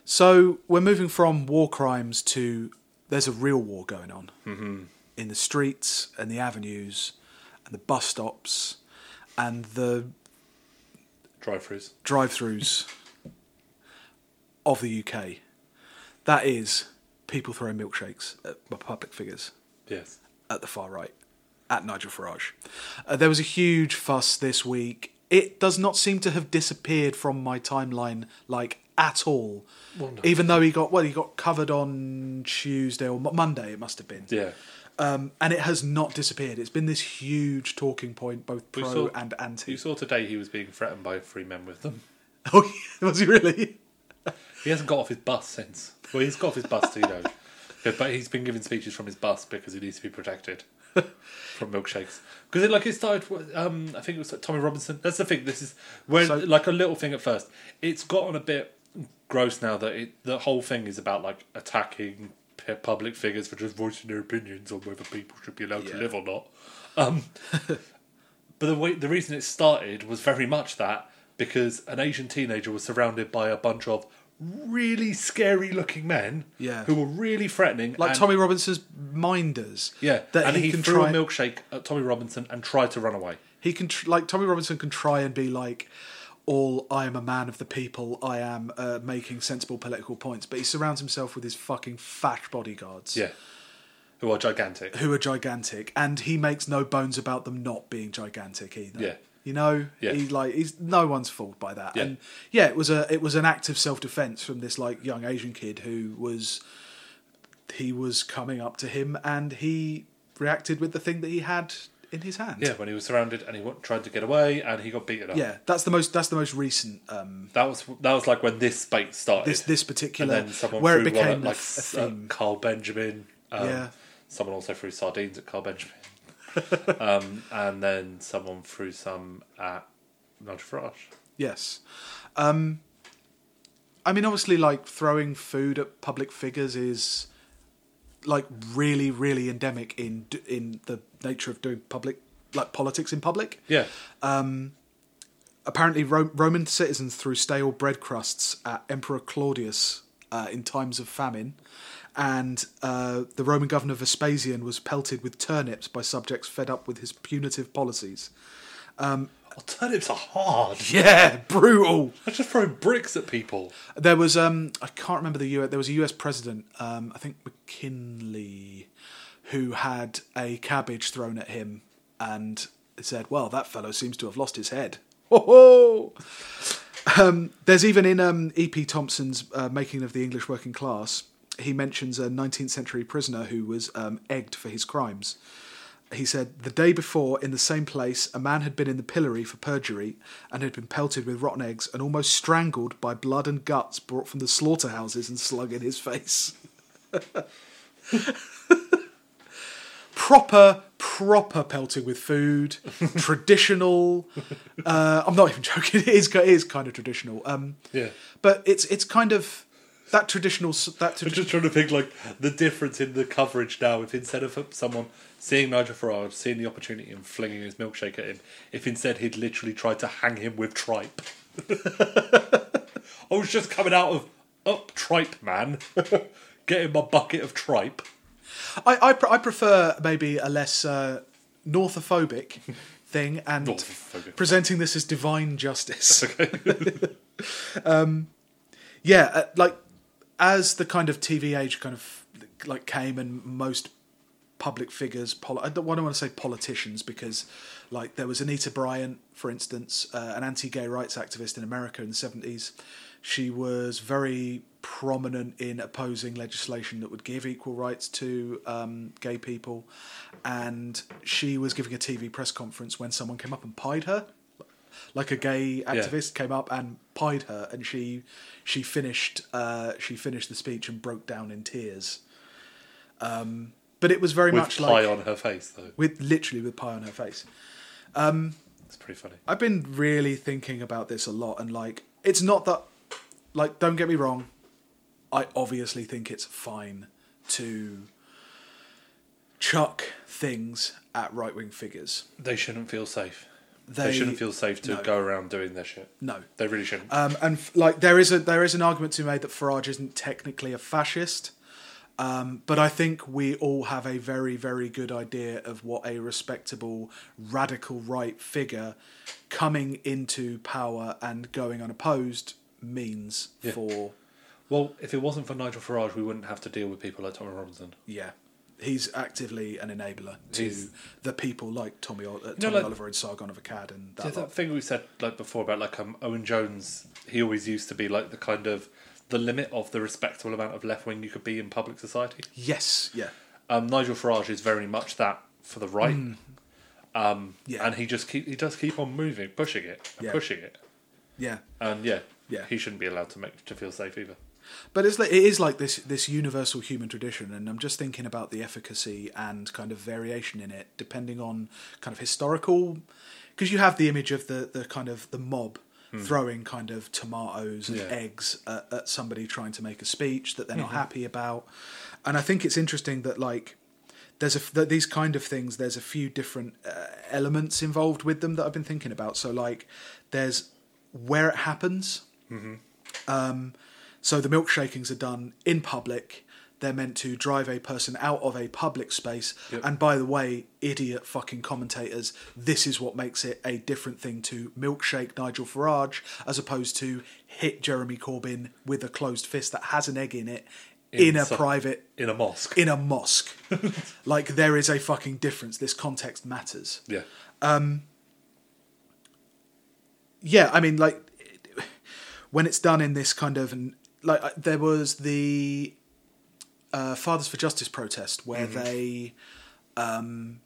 So we're moving from war crimes to there's a real war going on mm-hmm. in the streets and the avenues and the bus stops and the drive-throughs. drive-throughs of the UK. That is people throwing milkshakes at public figures Yes. at the far right, at Nigel Farage. Uh, there was a huge fuss this week. It does not seem to have disappeared from my timeline, like at all. Well, no. Even though he got well, he got covered on Tuesday or Monday. It must have been. Yeah. Um, and it has not disappeared. It's been this huge talking point, both pro saw- and anti. You saw today he was being threatened by three men with them. Oh, was he really? He hasn't got off his bus since. Well, he's got off his bus too, though. But he's been giving speeches from his bus because he needs to be protected from milkshakes. Because it, like it started, with, um, I think it was like Tommy Robinson. That's the thing. This is where So- like a little thing at first. It's gotten a bit gross now that it, the whole thing is about like attacking public figures for just voicing their opinions on whether people should be allowed to live or not. Um, but the way, the reason it started was very much that because an Asian teenager was surrounded by a bunch of really scary looking men Yeah. who were really threatening. Like Tommy Robinson's minders. Yeah, that and he, he, can threw try. a milkshake at Tommy Robinson and tried to run away. He can tr- like Tommy Robinson can try and be like, all I am a man of the people. I am uh, making sensible political points, but he surrounds himself with his fucking fat bodyguards. Yeah, who are gigantic. Who are gigantic, and he makes no bones about them not being gigantic either. Yeah. You know, Yeah. he's like he's no one's fooled by that. Yeah. And yeah, it was a it was an act of self defense from this like young Asian kid who was he was coming up to him and he reacted with the thing that he had in his hand. Yeah, when he was surrounded and he tried to get away and he got beaten up. Yeah, that's the most that's the most recent um that was that was like when this spate started. this this and particular then someone where it threw became one at, like a, a s- uh. Carl Benjamin. Um, Yeah. Someone also threw sardines at Carl Benjamin. um, and then someone threw some at Nigel Farage. Yes. Um, I mean, obviously, like throwing food at public figures is like really, really endemic in in the nature of doing public like politics in public. Yeah, Um, Apparently, Ro- Roman citizens threw stale bread crusts at Emperor Claudius uh, in times of famine, and uh, the Roman governor Vespasian was pelted with turnips by subjects fed up with his punitive policies. Alternatives are hard. Yeah, brutal. I just throw bricks at people. There was um I can't remember the US there was a US president um I think McKinley who had a cabbage thrown at him and said well that fellow seems to have lost his head. Ho! Um, there's even in um, E.P. Thompson's uh, Making of the English Working Class, he mentions a 19th century prisoner who was um, egged for his crimes. He said, The day before, in the same place, a man had been in the pillory for perjury and had been pelted with rotten eggs and almost strangled by blood and guts brought from the slaughterhouses and slung in his face. proper, proper pelting with food, traditional. Uh, I'm not even joking. It is, it is kind of traditional. Um, Yeah. but it's it's kind of that traditional that I'm just trying to think like the difference in the coverage now. If instead of someone seeing Nigel Farage, seeing the opportunity and flinging his milkshake at him, if instead he'd literally tried to hang him with tripe. I was just coming out of up tripe, man. Getting my bucket of tripe. I I, pre- I prefer maybe a less uh, northophobic thing and Northophobic. presenting this as divine justice. Okay. yeah, uh, like as the kind of TV age kind of like came and most public figures, poli- I don't want to say politicians because like there was Anita Bryant, for instance, uh, an anti-gay rights activist in America in the seventies. She was very prominent in opposing legislation that would give equal rights to um, gay people, and she was giving a TV press conference when someone came up and pied her like a gay activist came up and pied her and she she finished uh, she finished the speech and broke down in tears um, but it was very With much pie like pie on her face, though. with literally with pie on her face It's pretty funny. i've been really thinking about this a lot and like it's not that like don't get me wrong i obviously think it's fine to chuck things at right-wing figures They shouldn't feel safe. They, they, shouldn't feel safe to no. go around doing their shit. no They really shouldn't. Um, and f- like there is a there is an argument to be made that Farage isn't technically a fascist, um, but I think we all have a very very good idea of what a respectable radical right figure coming into power and going unopposed means Yeah. for well, if it wasn't for Nigel Farage, we wouldn't have to deal with people like Tommy Robinson. yeah. He's actively an enabler to He's- the people like Tommy, uh, know, like- Oliver and Sargon of Akkad and that. That thing we said like before about like um, Owen Jones, he always used to be like the kind of the limit of the respectable amount of left wing you could be in public society. Yes, yeah, Um, Nigel Farage is very much that for the right, um, Yeah. and he just keep he does keep on moving, pushing it, and Yeah. pushing it, yeah. and yeah, Yeah. he shouldn't be allowed to make to feel safe either. But it's like, it is like this this universal human tradition, and I'm just thinking about the efficacy and kind of variation in it, depending on kind of historical, because you have the image of the the kind of the mob throwing kind of tomatoes and Yeah. eggs at, at somebody trying to make a speech that they're not happy about, and I think it's interesting that like there's a that these kind of things there's a few different uh, elements involved with them that I've been thinking about. So like there's where it happens. Um, so the milkshakings are done in public. They're meant to drive a person out of a public space. Yep. And by the way, idiot fucking commentators, this is what makes it a different thing to milkshake Nigel Farage as opposed to hit Jeremy Corbyn with a closed fist that has an egg in it in, a some- private in a mosque. in a mosque. like there is a fucking difference. This context matters. yeah, um, Yeah, I mean, like when it's done in this kind of like uh, there was the uh, Fathers for Justice protest where they um,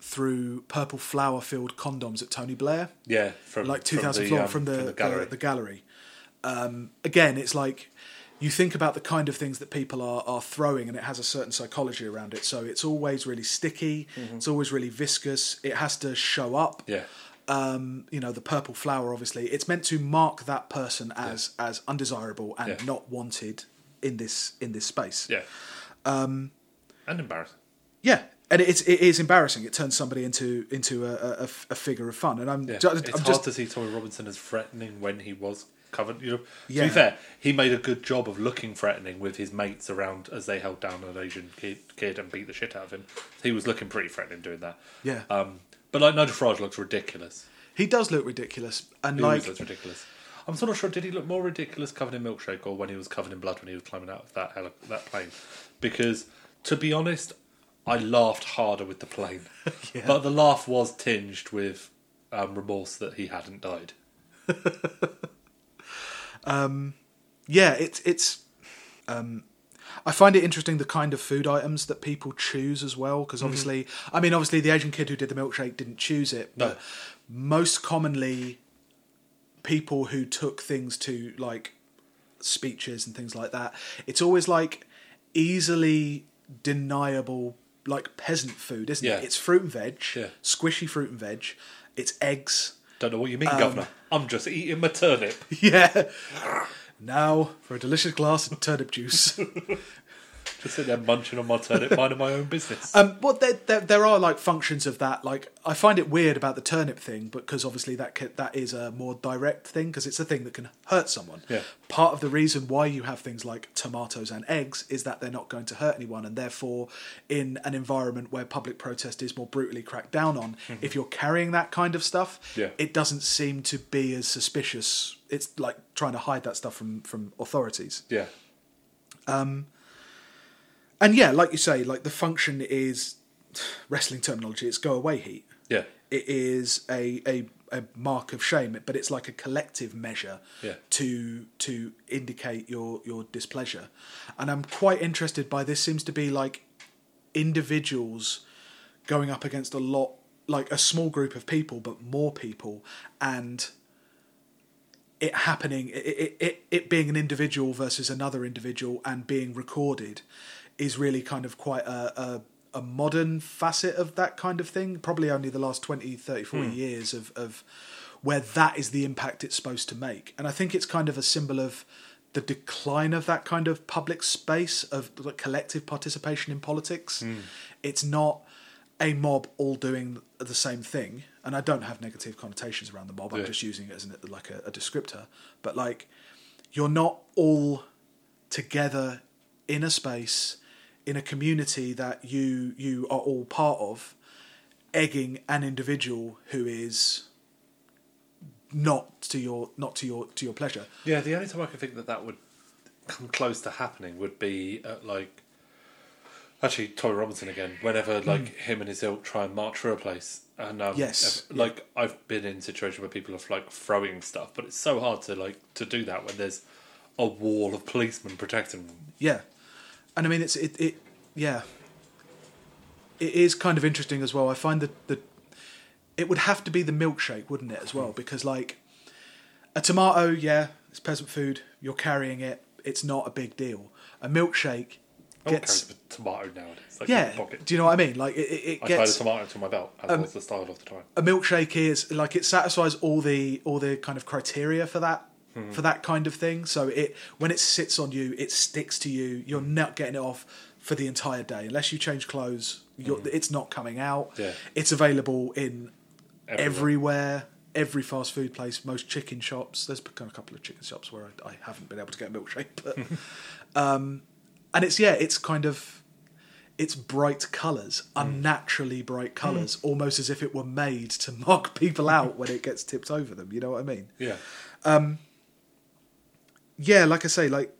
threw purple flour filled condoms at Tony Blair, yeah, from like from 2000 the, floor um, from the the gallery. The, the gallery. Um, again, it's like you think about the kind of things that people are, are throwing, and it has a certain psychology around it. So it's always really sticky. It's always really viscous. It has to show up. yeah, Um, you know, the purple flour. Obviously, it's meant to mark that person as as undesirable and Yeah. not wanted in this in this space. yeah, um, and embarrassing. Yeah, and it's it is embarrassing. It turns somebody into into a, a, a figure of fun. And I'm, Yeah, ju- it's I'm hard just to see Tommy Robinson as threatening when he was covered. You know, to Yeah. be fair, he made a good job of looking threatening with his mates around as they held down an Asian kid, kid and beat the shit out of him. He was looking pretty threatening doing that. yeah. Um, but like Nigel Farage looks ridiculous. he does look ridiculous, and He like looks ridiculous. I'm still not sure. Did he look more ridiculous covered in milkshake or when he was covered in blood when he was climbing out of that heli- that plane? Because to be honest, I laughed harder with the plane, Yeah. but the laugh was tinged with um, remorse that he hadn't died. yeah, it's it's. Um, I find it interesting the kind of food items that people choose as well, Mm-hmm. because obviously, I mean, obviously, the Asian kid who did the milkshake didn't choose it, No. but most commonly, people who took things to like speeches and things like that, it's always like easily deniable, like peasant food, isn't Yeah. it? It's fruit and veg, Yeah. squishy fruit and veg. It's eggs. Don't know what you mean, Um, Governor. I'm just eating my turnip. Yeah. Now for a delicious glass of turnip juice. Just sit there munching on my turnip, minding my own business. Um, well, there, there there are like functions of that. Like I find it weird about the turnip thing because obviously that ca that is a more direct thing because it's a thing that can hurt someone. Yeah. Part of the reason why you have things like tomatoes and eggs is that they're not going to hurt anyone, and therefore, in an environment where public protest is more brutally cracked down on, if you're carrying that kind of stuff, Mm-hmm. Yeah. it doesn't seem to be as suspicious. It's like trying to hide that stuff from from authorities. yeah, Um. And yeah, like you say, like the function is wrestling terminology. It's go away heat. yeah, It is a a, a mark of shame, but it's like a collective measure Yeah. to to indicate your your displeasure. And I'm quite interested by this. Seems to be like individuals going up against a lot, like a small group of people, but more people, and it happening, it, it, it, it being an individual versus another individual and being recorded is really kind of quite a, a, a modern facet of that kind of thing. Probably only the last 20, 30, 40 hmm. years of, of where that is the impact it's supposed to make. And I think it's kind of a symbol of the decline of that kind of public space of collective participation in politics. Hmm. It's not a mob all doing the same thing, and I don't have negative connotations around the mob. I'm Yeah. just using it as an, like a, a descriptor. But like, you're not all together in a space in a community that you you are all part of, egging an individual who is not to your not to your to your pleasure. yeah. The only time I can think that that would come close to happening would be at like. Actually, Tommy Robinson again. Whenever like him and his ilk try and march through a place, and um, Yes. if- like I've been in situations where people are like throwing stuff, but it's so hard to like to do that when there's a wall of policemen protecting them. Yeah, and I mean it's it, it yeah. It is kind of interesting as well. I find that the it would have to be the milkshake, wouldn't it, as well? Because like a tomato, yeah, it's peasant food. You're carrying it. It's not a big deal. A milkshake gets a tomato nowadays. Like yeah. in my pocket. Do you know what I mean? Like it, it, it I tied a gets tomato to my belt, as um, was the style of the time. a milkshake is like it satisfies all the all the kind of criteria for that hmm. for that kind of thing. So it when it sits on you, it sticks to you. You're hmm. not getting it off for the entire day unless you change clothes. You're, hmm. It's not coming out. Yeah. It's available in Everywhere. everywhere. Every fast food place, most chicken shops. There's become a couple of chicken shops where I, I haven't been able to get a milkshake, but um, and it's yeah, it's kind of it's bright colours, unnaturally bright colours, hmm. almost as if it were made to mark people out when it gets tipped over them. You know what I mean? Yeah, um, Yeah, like I say, like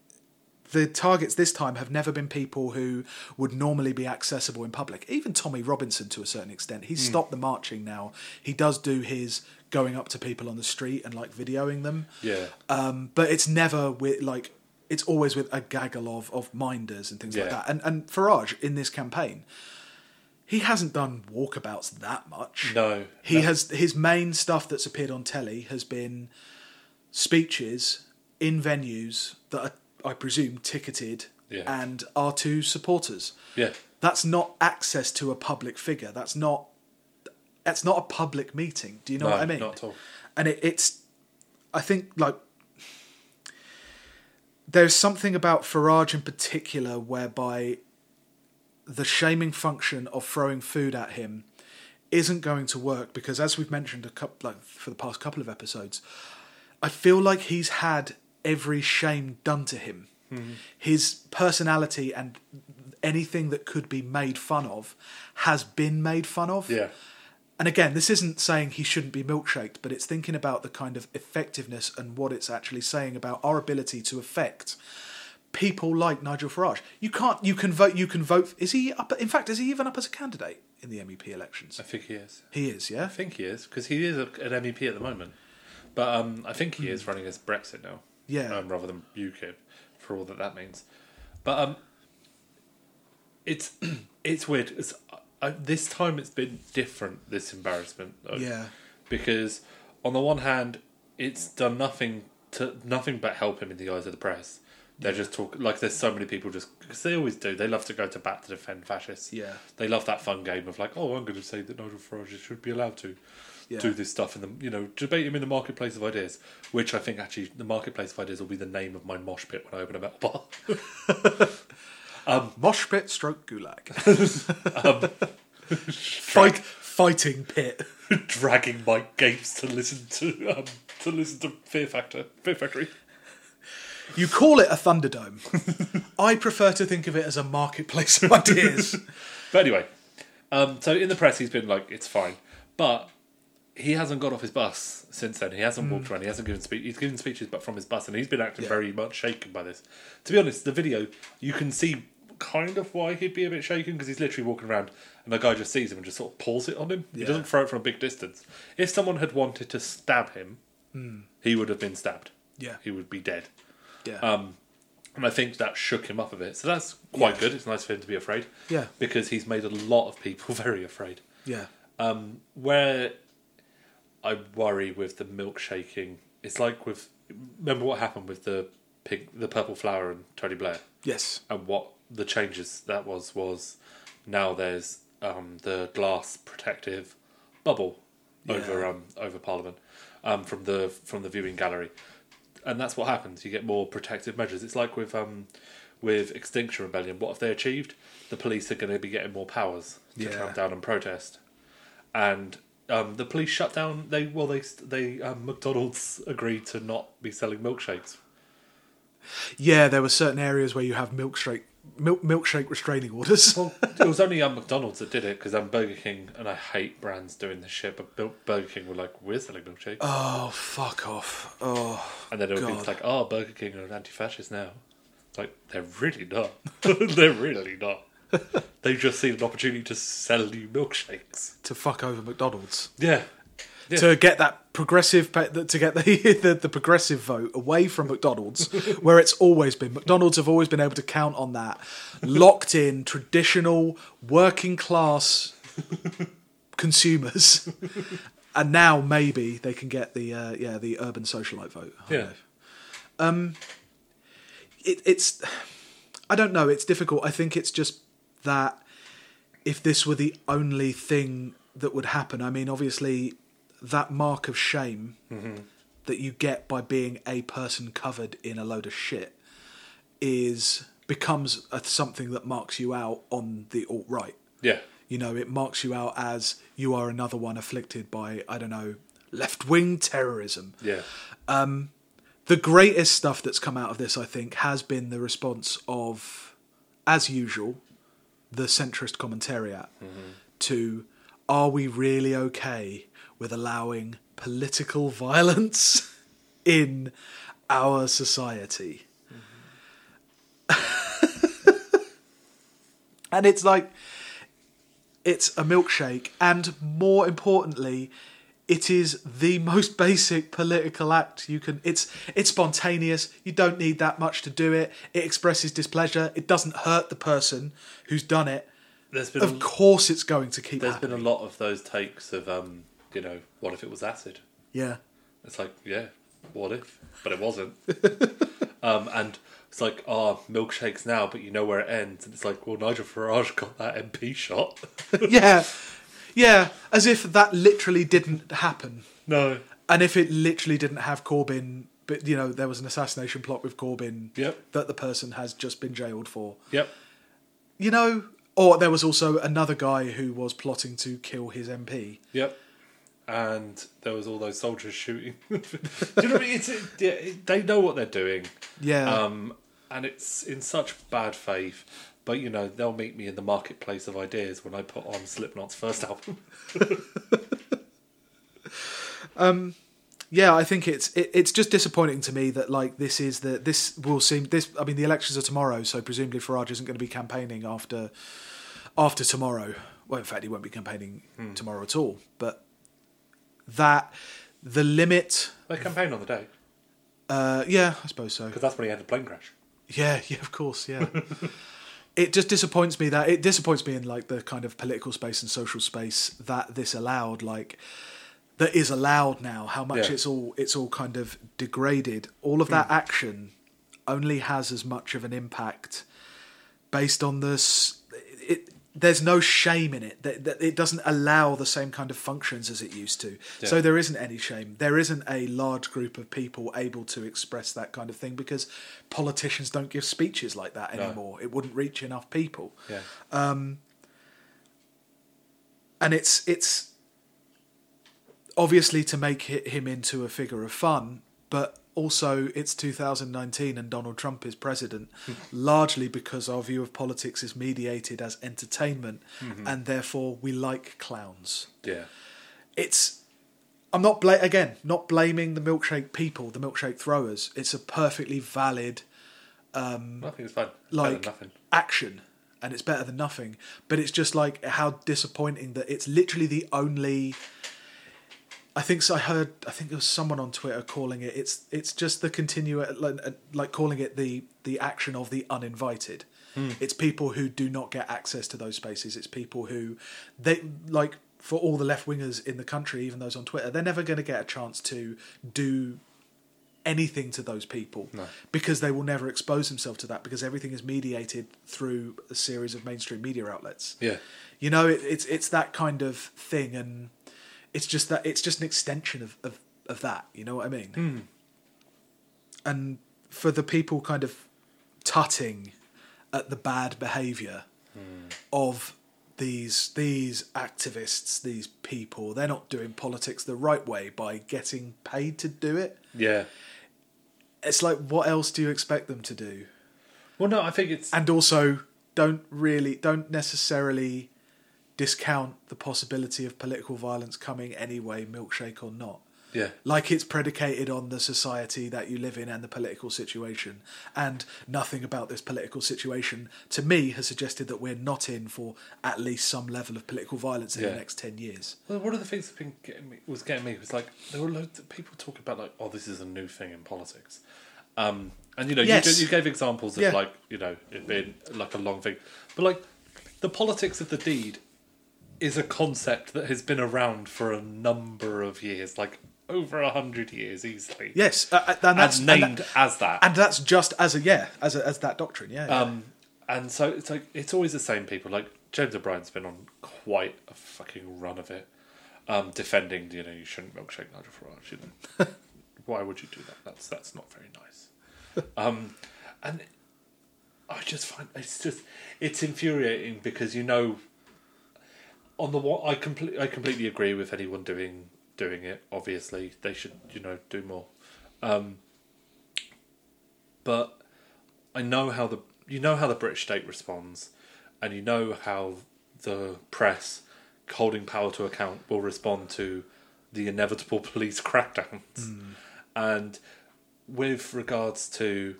the targets this time have never been people who would normally be accessible in public. Even Tommy Robinson, to a certain extent, he's hmm. stopped the marching now. He does do his going up to people on the street and like videoing them. yeah, Um, but it's never with like it's always with a gaggle of of minders and things like that. And and Farage in this campaign, he hasn't done walkabouts that much. no. He no. has his main stuff that's appeared on telly has been speeches in venues that are, I presume, ticketed Yeah. and are to supporters. Yeah, That's not access to a public figure. That's not that's not a public meeting. Do you know No, what I mean? not at all. And it, it's, I think like there's something about Farage in particular whereby the shaming function of throwing food at him isn't going to work because as we've mentioned a couple like for the past couple of episodes I feel like he's had every shame done to him. Hmm. His personality and anything that could be made fun of has been made fun of. Yeah, and again, this isn't saying he shouldn't be milkshaked, but it's thinking about the kind of effectiveness and what it's actually saying about our ability to affect people like Nigel Farage. You can't. You can vote. You can vote. Is he up? In fact, is he even up as a candidate in the MEP elections? I think he is. He is. Yeah. I think he is because he is a, an MEP at the moment, but um, I think he is running as Brexit now. Yeah. um, rather than UKIP, for all that that means. But um, it's it's weird. It's, I, this time it's been different. This embarrassment, though, Yeah. because on the one hand, it's done nothing to nothing but help him in the eyes of the press They're just talking like there's so many people just because they always do. They love to go to bat to defend fascists. Yeah. they love that fun game of like, oh, I'm going to say that Nigel Farage should be allowed to Yeah. do this stuff in the you know debate him in the marketplace of ideas, which I think actually the marketplace of ideas will be the name of my mosh pit when I open a metal bar. Mosh pit stroke gulag. Fight, fighting pit. dragging my games to listen to um, to listen to Fear Factor, Fear Factory. You call it a Thunderdome. I prefer to think of it as a marketplace of ideas. But anyway, um, so in the press he's been like, it's fine, but he hasn't got off his bus since then. He hasn't walked around. He hasn't given speech. He's given speeches, but from his bus, and he's been acting Yeah. very much shaken by this. To be honest, the video you can see kind of why he'd be a bit shaken because he's literally walking around, and the guy just sees him and just sort of pulls it on him. He Yeah. doesn't throw it from a big distance. If someone had wanted to stab him, he would have been stabbed. Yeah. he would be dead. Yeah. Um, and I think that shook him up a bit. So that's quite good. It's nice for him to be afraid. Yeah. Because he's made a lot of people very afraid. yeah. Um, where I worry with the milkshaking, it's like with remember what happened with the pig, the purple flour and Tony Blair, Yes. and what the changes that was was now there's um, the glass protective bubble over um, over Parliament um, from the from the viewing gallery, and that's what happens. You get more protective measures. It's like with um, with Extinction Rebellion. What have they achieved? The police are going to be getting more powers to Yeah. clamp down and protest, and um, the police shut down. They well they they um, McDonald's agreed to not be selling milkshakes. Yeah, there were certain areas where you have milkshake milk, milkshake restraining orders. Well, it was only um, McDonald's that did it because um, Burger King and I hate brands doing this shit, but Bil- Burger King were like, "We're selling milkshakes," oh, fuck off. Oh, and then it would be like, "Oh, Burger King are anti-fascist now." It's like they're really not. they're really not. They've just seen an opportunity to sell you milkshakes. to fuck over McDonald's. Yeah, Yeah. To get that progressive, to get the, the the progressive vote away from McDonald's, where it's always been. McDonald's have always been able to count on that locked in traditional working class consumers, and now maybe they can get the uh, yeah the urban socialite vote. I Yeah. know. it, it's I don't know. It's difficult. I think it's just that if this were the only thing that would happen, I mean, obviously, that mark of shame mm-hmm. that you get by being a person covered in a load of shit is becomes a, something that marks you out on the alt right. yeah, You know, it marks you out as you are another one afflicted by I don't know left wing terrorism. Yeah, um, the greatest stuff that's come out of this, I think, has been the response of, as usual, the centrist commentariat mm-hmm. to are we really okay with allowing political violence in our society? and it's like, it's a milkshake, and more importantly, it is the most basic political act you can. It's it's spontaneous. You don't need that much to do it. It expresses displeasure. It doesn't hurt the person who's done it. There's been Of a, course, it's going to keep. there's been a lot of those takes of um, you know, what if it was acid? Yeah, It's like, yeah, what if? But it wasn't. um, and it's like, oh, milkshakes now, but you know where it ends. And it's like, well, Nigel Farage got that MP shot. yeah, yeah. As if that literally didn't happen, no. and if it literally didn't have Corbyn. But you know, there was an assassination plot with Corbyn Yep. that the person has just been jailed for. Yep. You know, or there was also another guy who was plotting to kill his MP. Yep. And there was all those soldiers shooting. Do you know what I mean? It's, it, it- they know what they're doing. Yeah. Um, and it's in such bad faith. But, you know, they'll meet me in the marketplace of ideas when I put on Slipknot's first album. Yeah, I think it's it, it's just disappointing to me that like this is the this will seem this. I mean, the elections are tomorrow, so presumably Farage isn't going to be campaigning after after tomorrow. Well, in fact, he won't be campaigning tomorrow at all. But that the limit. They campaigned on the day. Uh, yeah, I suppose so. Because that's when he had the plane crash. Yeah, yeah, of course, yeah. it just disappoints me that it disappoints me in like the kind of political space and social space that this allowed, like that is allowed now. How much Yeah. it's all it's all kind of degraded. All of that action only has as much of an impact based on this. There's no shame in it. That, that it doesn't allow the same kind of functions as it used to. Yeah. So there isn't any shame. There isn't a large group of people able to express that kind of thing because politicians don't give speeches like that No. anymore. It wouldn't reach enough people Yeah. Um, and it's it's obviously to make him into a figure of fun, but also it's 2019 and Donald Trump is president, hmm. largely because our view of politics is mediated as entertainment, mm-hmm. and therefore we like clowns. yeah. It's I'm not bla- again not blaming the milkshake people, the milkshake throwers. It's a perfectly valid um, I think it's fine. Better like nothing. action and it's better than nothing but it's just like how disappointing that it's literally the only i think so i heard i think there was someone on twitter calling it it's it's just the continue like, like calling it the the action of the uninvited hmm. it's people who do not get access to those spaces it's people who they like for all the left wingers in the country even those on twitter they're never going to get a chance to do anything to those people No. because they will never expose themselves to that because everything is mediated through a series of mainstream media outlets. Yeah. You know, it, it's it's that kind of thing, and it's just that it's just an extension of of, of that. You know what I mean? Hmm. And for the people kind of tutting at the bad behaviour hmm. of these these activists, these people, they're not doing politics the right way by getting paid to do it Yeah. it's like what else do you expect them to do Well, no, I think it's and also don't really don't necessarily discount the possibility of political violence coming anyway milkshake or not yeah. like it's predicated on the society that you live in and the political situation and nothing about this political situation to me has suggested that we're not in for at least some level of political violence in Yeah. the next 10 years Well, one of the things that been getting me was getting me was like there were loads of people talking about like, oh, this is a new thing in politics, um, and you know, Yes. you, you gave examples of Yeah. like you know it being like a long thing, but like the politics of the deed is a concept that has been around for a number of years, like over a hundred years easily. yes uh, uh, and that's and and named that- as that. and that's just as a yeah as a, as that doctrine yeah, yeah. Um, and so it's like it's always the same people. Like James O'Brien's been on quite a fucking run of it, um, defending you know you shouldn't milkshake Nigel Farage. You know, why would you do that? That's that's not very nice. Um, and I just find it's just it's infuriating because you know. On the one, I completely I completely agree with anyone doing doing it. Obviously, they should you know do more. Um, but I know how the you know how the British state responds, and you know how the press, holding power to account, will respond to the inevitable police crackdowns. And with regards to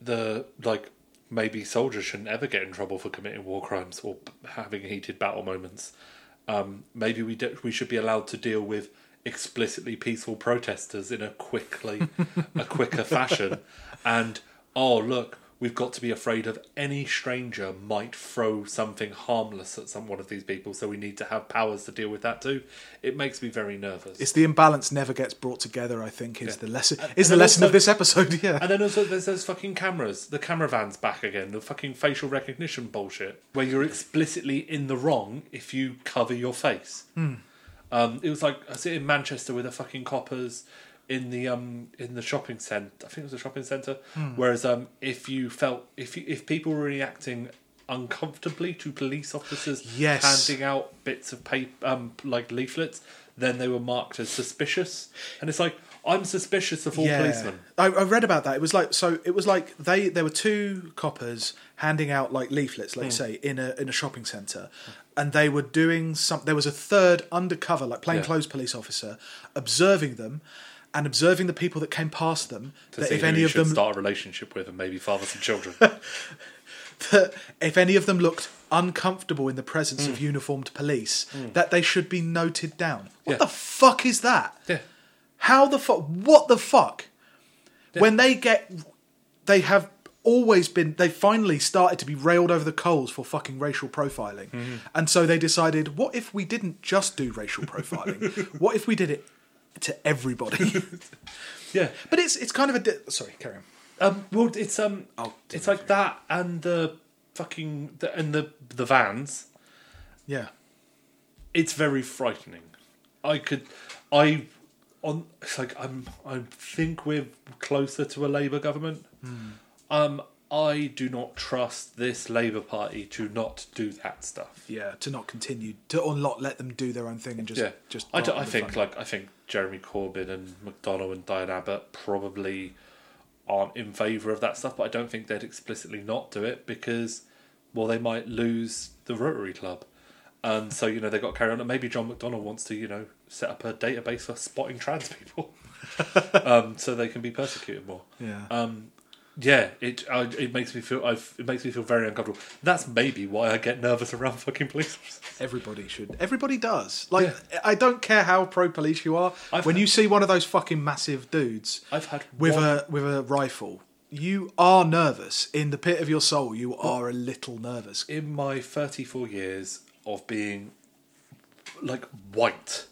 the like, maybe soldiers shouldn't ever get in trouble for committing war crimes or having heated battle moments. Um, maybe we do, we should be allowed to deal with explicitly peaceful protesters in a quickly a quicker fashion and oh look we've got to be afraid of any stranger might throw something harmless at some one of these people so we need to have powers to deal with that too it makes me very nervous It's the imbalance never gets brought together. I think is Yeah. the lesson. Is the lesson also- of this episode? Yeah. and then also there's those fucking cameras. The camera van's back again. The fucking facial recognition bullshit, where you're explicitly in the wrong if you cover your face. Um, it was like I was in Manchester with the fucking coppers in the um in the shopping centre. I think it was a shopping centre. Whereas um if you felt if you, if people were reacting uncomfortably to police officers Yes. handing out bits of paper um like leaflets, then they were marked as suspicious. And it's like I'm suspicious of all policemen. I, I read about that. It was like so. It was like they there were two coppers handing out like leaflets, Hmm. let's say, in a in a shopping centre, and they were doing some. There was a third undercover, like plainclothes police officer, observing them. And observing the people that came past them, to that if any of them start a relationship with and maybe father some children. that if any of them looked uncomfortable in the presence Hmm. of uniformed police, that they should be noted down. What Yeah. the fuck is that? yeah. How the fuck? What the fuck? When they get, they have always been. They finally started to be railed over the coals for fucking racial profiling, Mm-hmm. and so they decided, what if we didn't just do racial profiling? what if we did it to everybody? Yeah. but it's it's kind of a di- sorry, carry on. Um, well, it's um, Oh, it's like that and the fucking the, and the the vans. Yeah. It's very frightening. I could, I, on it's like I'm. I think we're closer to a Labour government. Um, I do not trust this Labour Party to not do that stuff. Yeah. To not continue to or not let them do their own thing and just yeah, just. I, do, I think like I think Jeremy Corbyn and McDonnell and Diane Abbott probably aren't in favour of that stuff, but I don't think they'd explicitly not do it because, well, they might lose the Rotary Club, and so you know they got to carry on. And maybe John McDonnell wants to you know set up a database for spotting trans people, um, so they can be persecuted more. Yeah. Um, yeah, it I, it makes me feel I've, it makes me feel very uncomfortable. That's maybe why I get nervous around fucking police officers. Everybody should. Everybody does. Like, Yeah. I don't care how pro police you are. I've when had- you see one of those fucking massive dudes I've had with one- a with a rifle, you are nervous. In the pit of your soul, you are a little nervous. in my 34 years of being like white,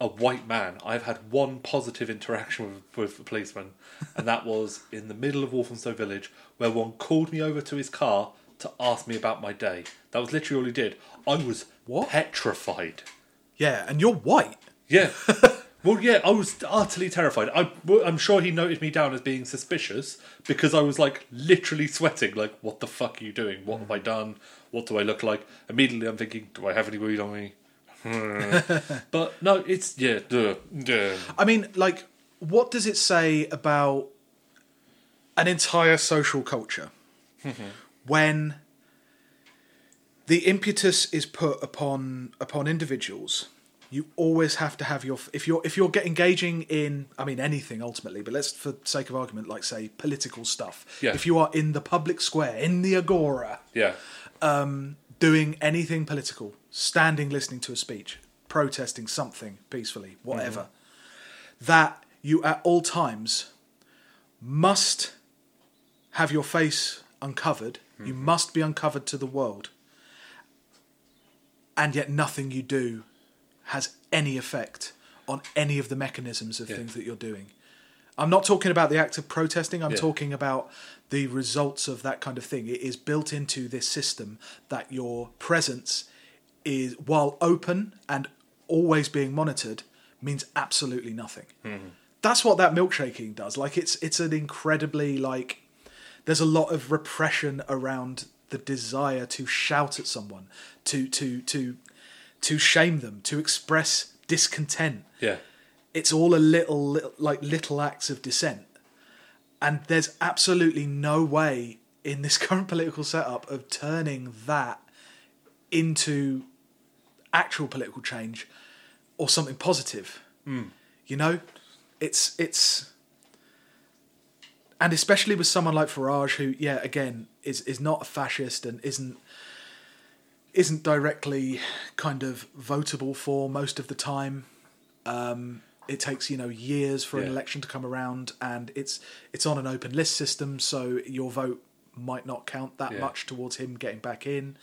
a white man, I've had one positive interaction with, with a policeman, and that was in the middle of Walthamstow Village, where one called me over to his car to ask me about my day. That was literally all he did. I was What? petrified. Yeah, and you're white. Yeah. well, yeah, I was utterly terrified. I, I'm sure he noted me down as being suspicious because I was like literally sweating. Like, what the fuck are you doing? What have I mm. done? What do I look like? Immediately, I'm thinking, do I have any weed on me? but no, it's yeah, duh, duh. I mean, like, what does it say about an entire social culture when the impetus is put upon upon individuals? You always have to have your if you're if you're get engaging in I mean anything ultimately, but let's for sake of argument, like say political stuff. Yeah. If you are in the public square, in the agora, yeah, um, doing anything political, standing listening to a speech, protesting something peacefully, mm. whatever, that you at all times must have your face uncovered. You mm-hmm. must be uncovered to the world. And yet nothing you do has any effect on any of the mechanisms of Yeah. things that you're doing. I'm not talking about the act of protesting. I'm Yeah. talking about the results of that kind of thing. It is built into this system that your presence is, while open and always being monitored, means absolutely nothing. Mm-hmm. That's what that milkshaking does. Like it's it's an incredibly like there's a lot of repression around the desire to shout at someone, to to to to shame them, to express discontent yeah, it's all a little, little like little acts of dissent and there's absolutely no way in this current political setup of turning that into actual political change or something positive you know it's it's and especially with someone like Farage who yeah again is is not a fascist and isn't isn't directly kind of votable for most of the time um, it takes you know years for an election to come around, and it's it's on an open list system, so your vote might not count that Yeah. much towards him getting back in.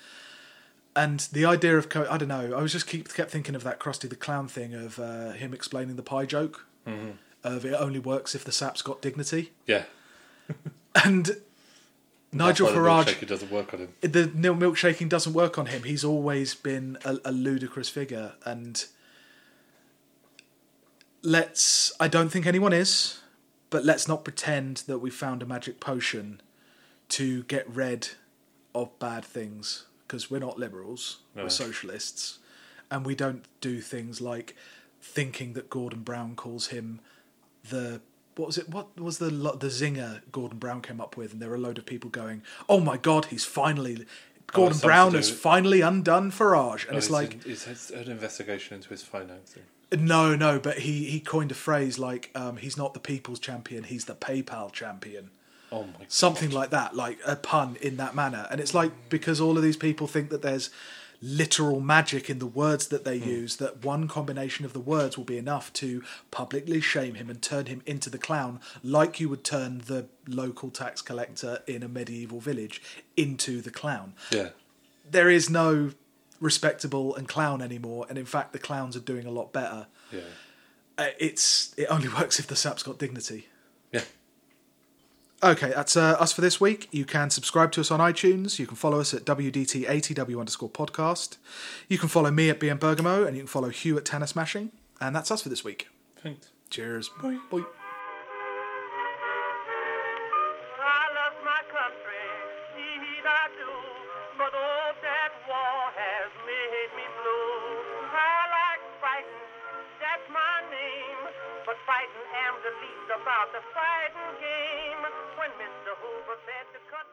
And the idea of co- I don't know, I was just keep kept thinking of that Krusty the Clown thing of uh, him explaining the pie joke of it only works if the sap's got dignity, yeah. and Nigel the Farage milkshaker doesn't work on him. the milkshaking doesn't work on him. He's always been a, a ludicrous figure, and let's. I don't think anyone is, but let's not pretend that we found a magic potion to get rid of bad things because we're not liberals. No. We're socialists, and we don't do things like thinking that Gordon Brown calls him the what was it? What was the the zinger Gordon Brown came up with? And there were a load of people going, "Oh my God, he's finally Gordon something Brown has finally undone Farage." And Oh, it's like, it's, it's an investigation into his financing. no, no, but he he coined a phrase like, um, "He's not the people's champion, he's the PayPal champion." Oh my something like that, like a pun in that manner. And it's like because all of these people think that there's literal magic in the words that they use, that one combination of the words will be enough to publicly shame him and turn him into the clown, like you would turn the local tax collector in a medieval village into the clown. Yeah. There is no respectable and clown anymore, and in fact, the clowns are doing a lot better. Yeah. Uh, It's it only works if the sap's got dignity. Yeah. Okay, that's uh, us for this week. You can subscribe to us on iTunes. You can follow us at WDTATW underscore podcast. You can follow me at BM Bergamo, and you can follow Hugh at Tanner Smashing. And that's us for this week. Thanks. Cheers. Bye. Bye. I love my country, indeed I do. But that war has made me blue. I like fighting, that's my name. But fighting am the least about the fighting game said to cut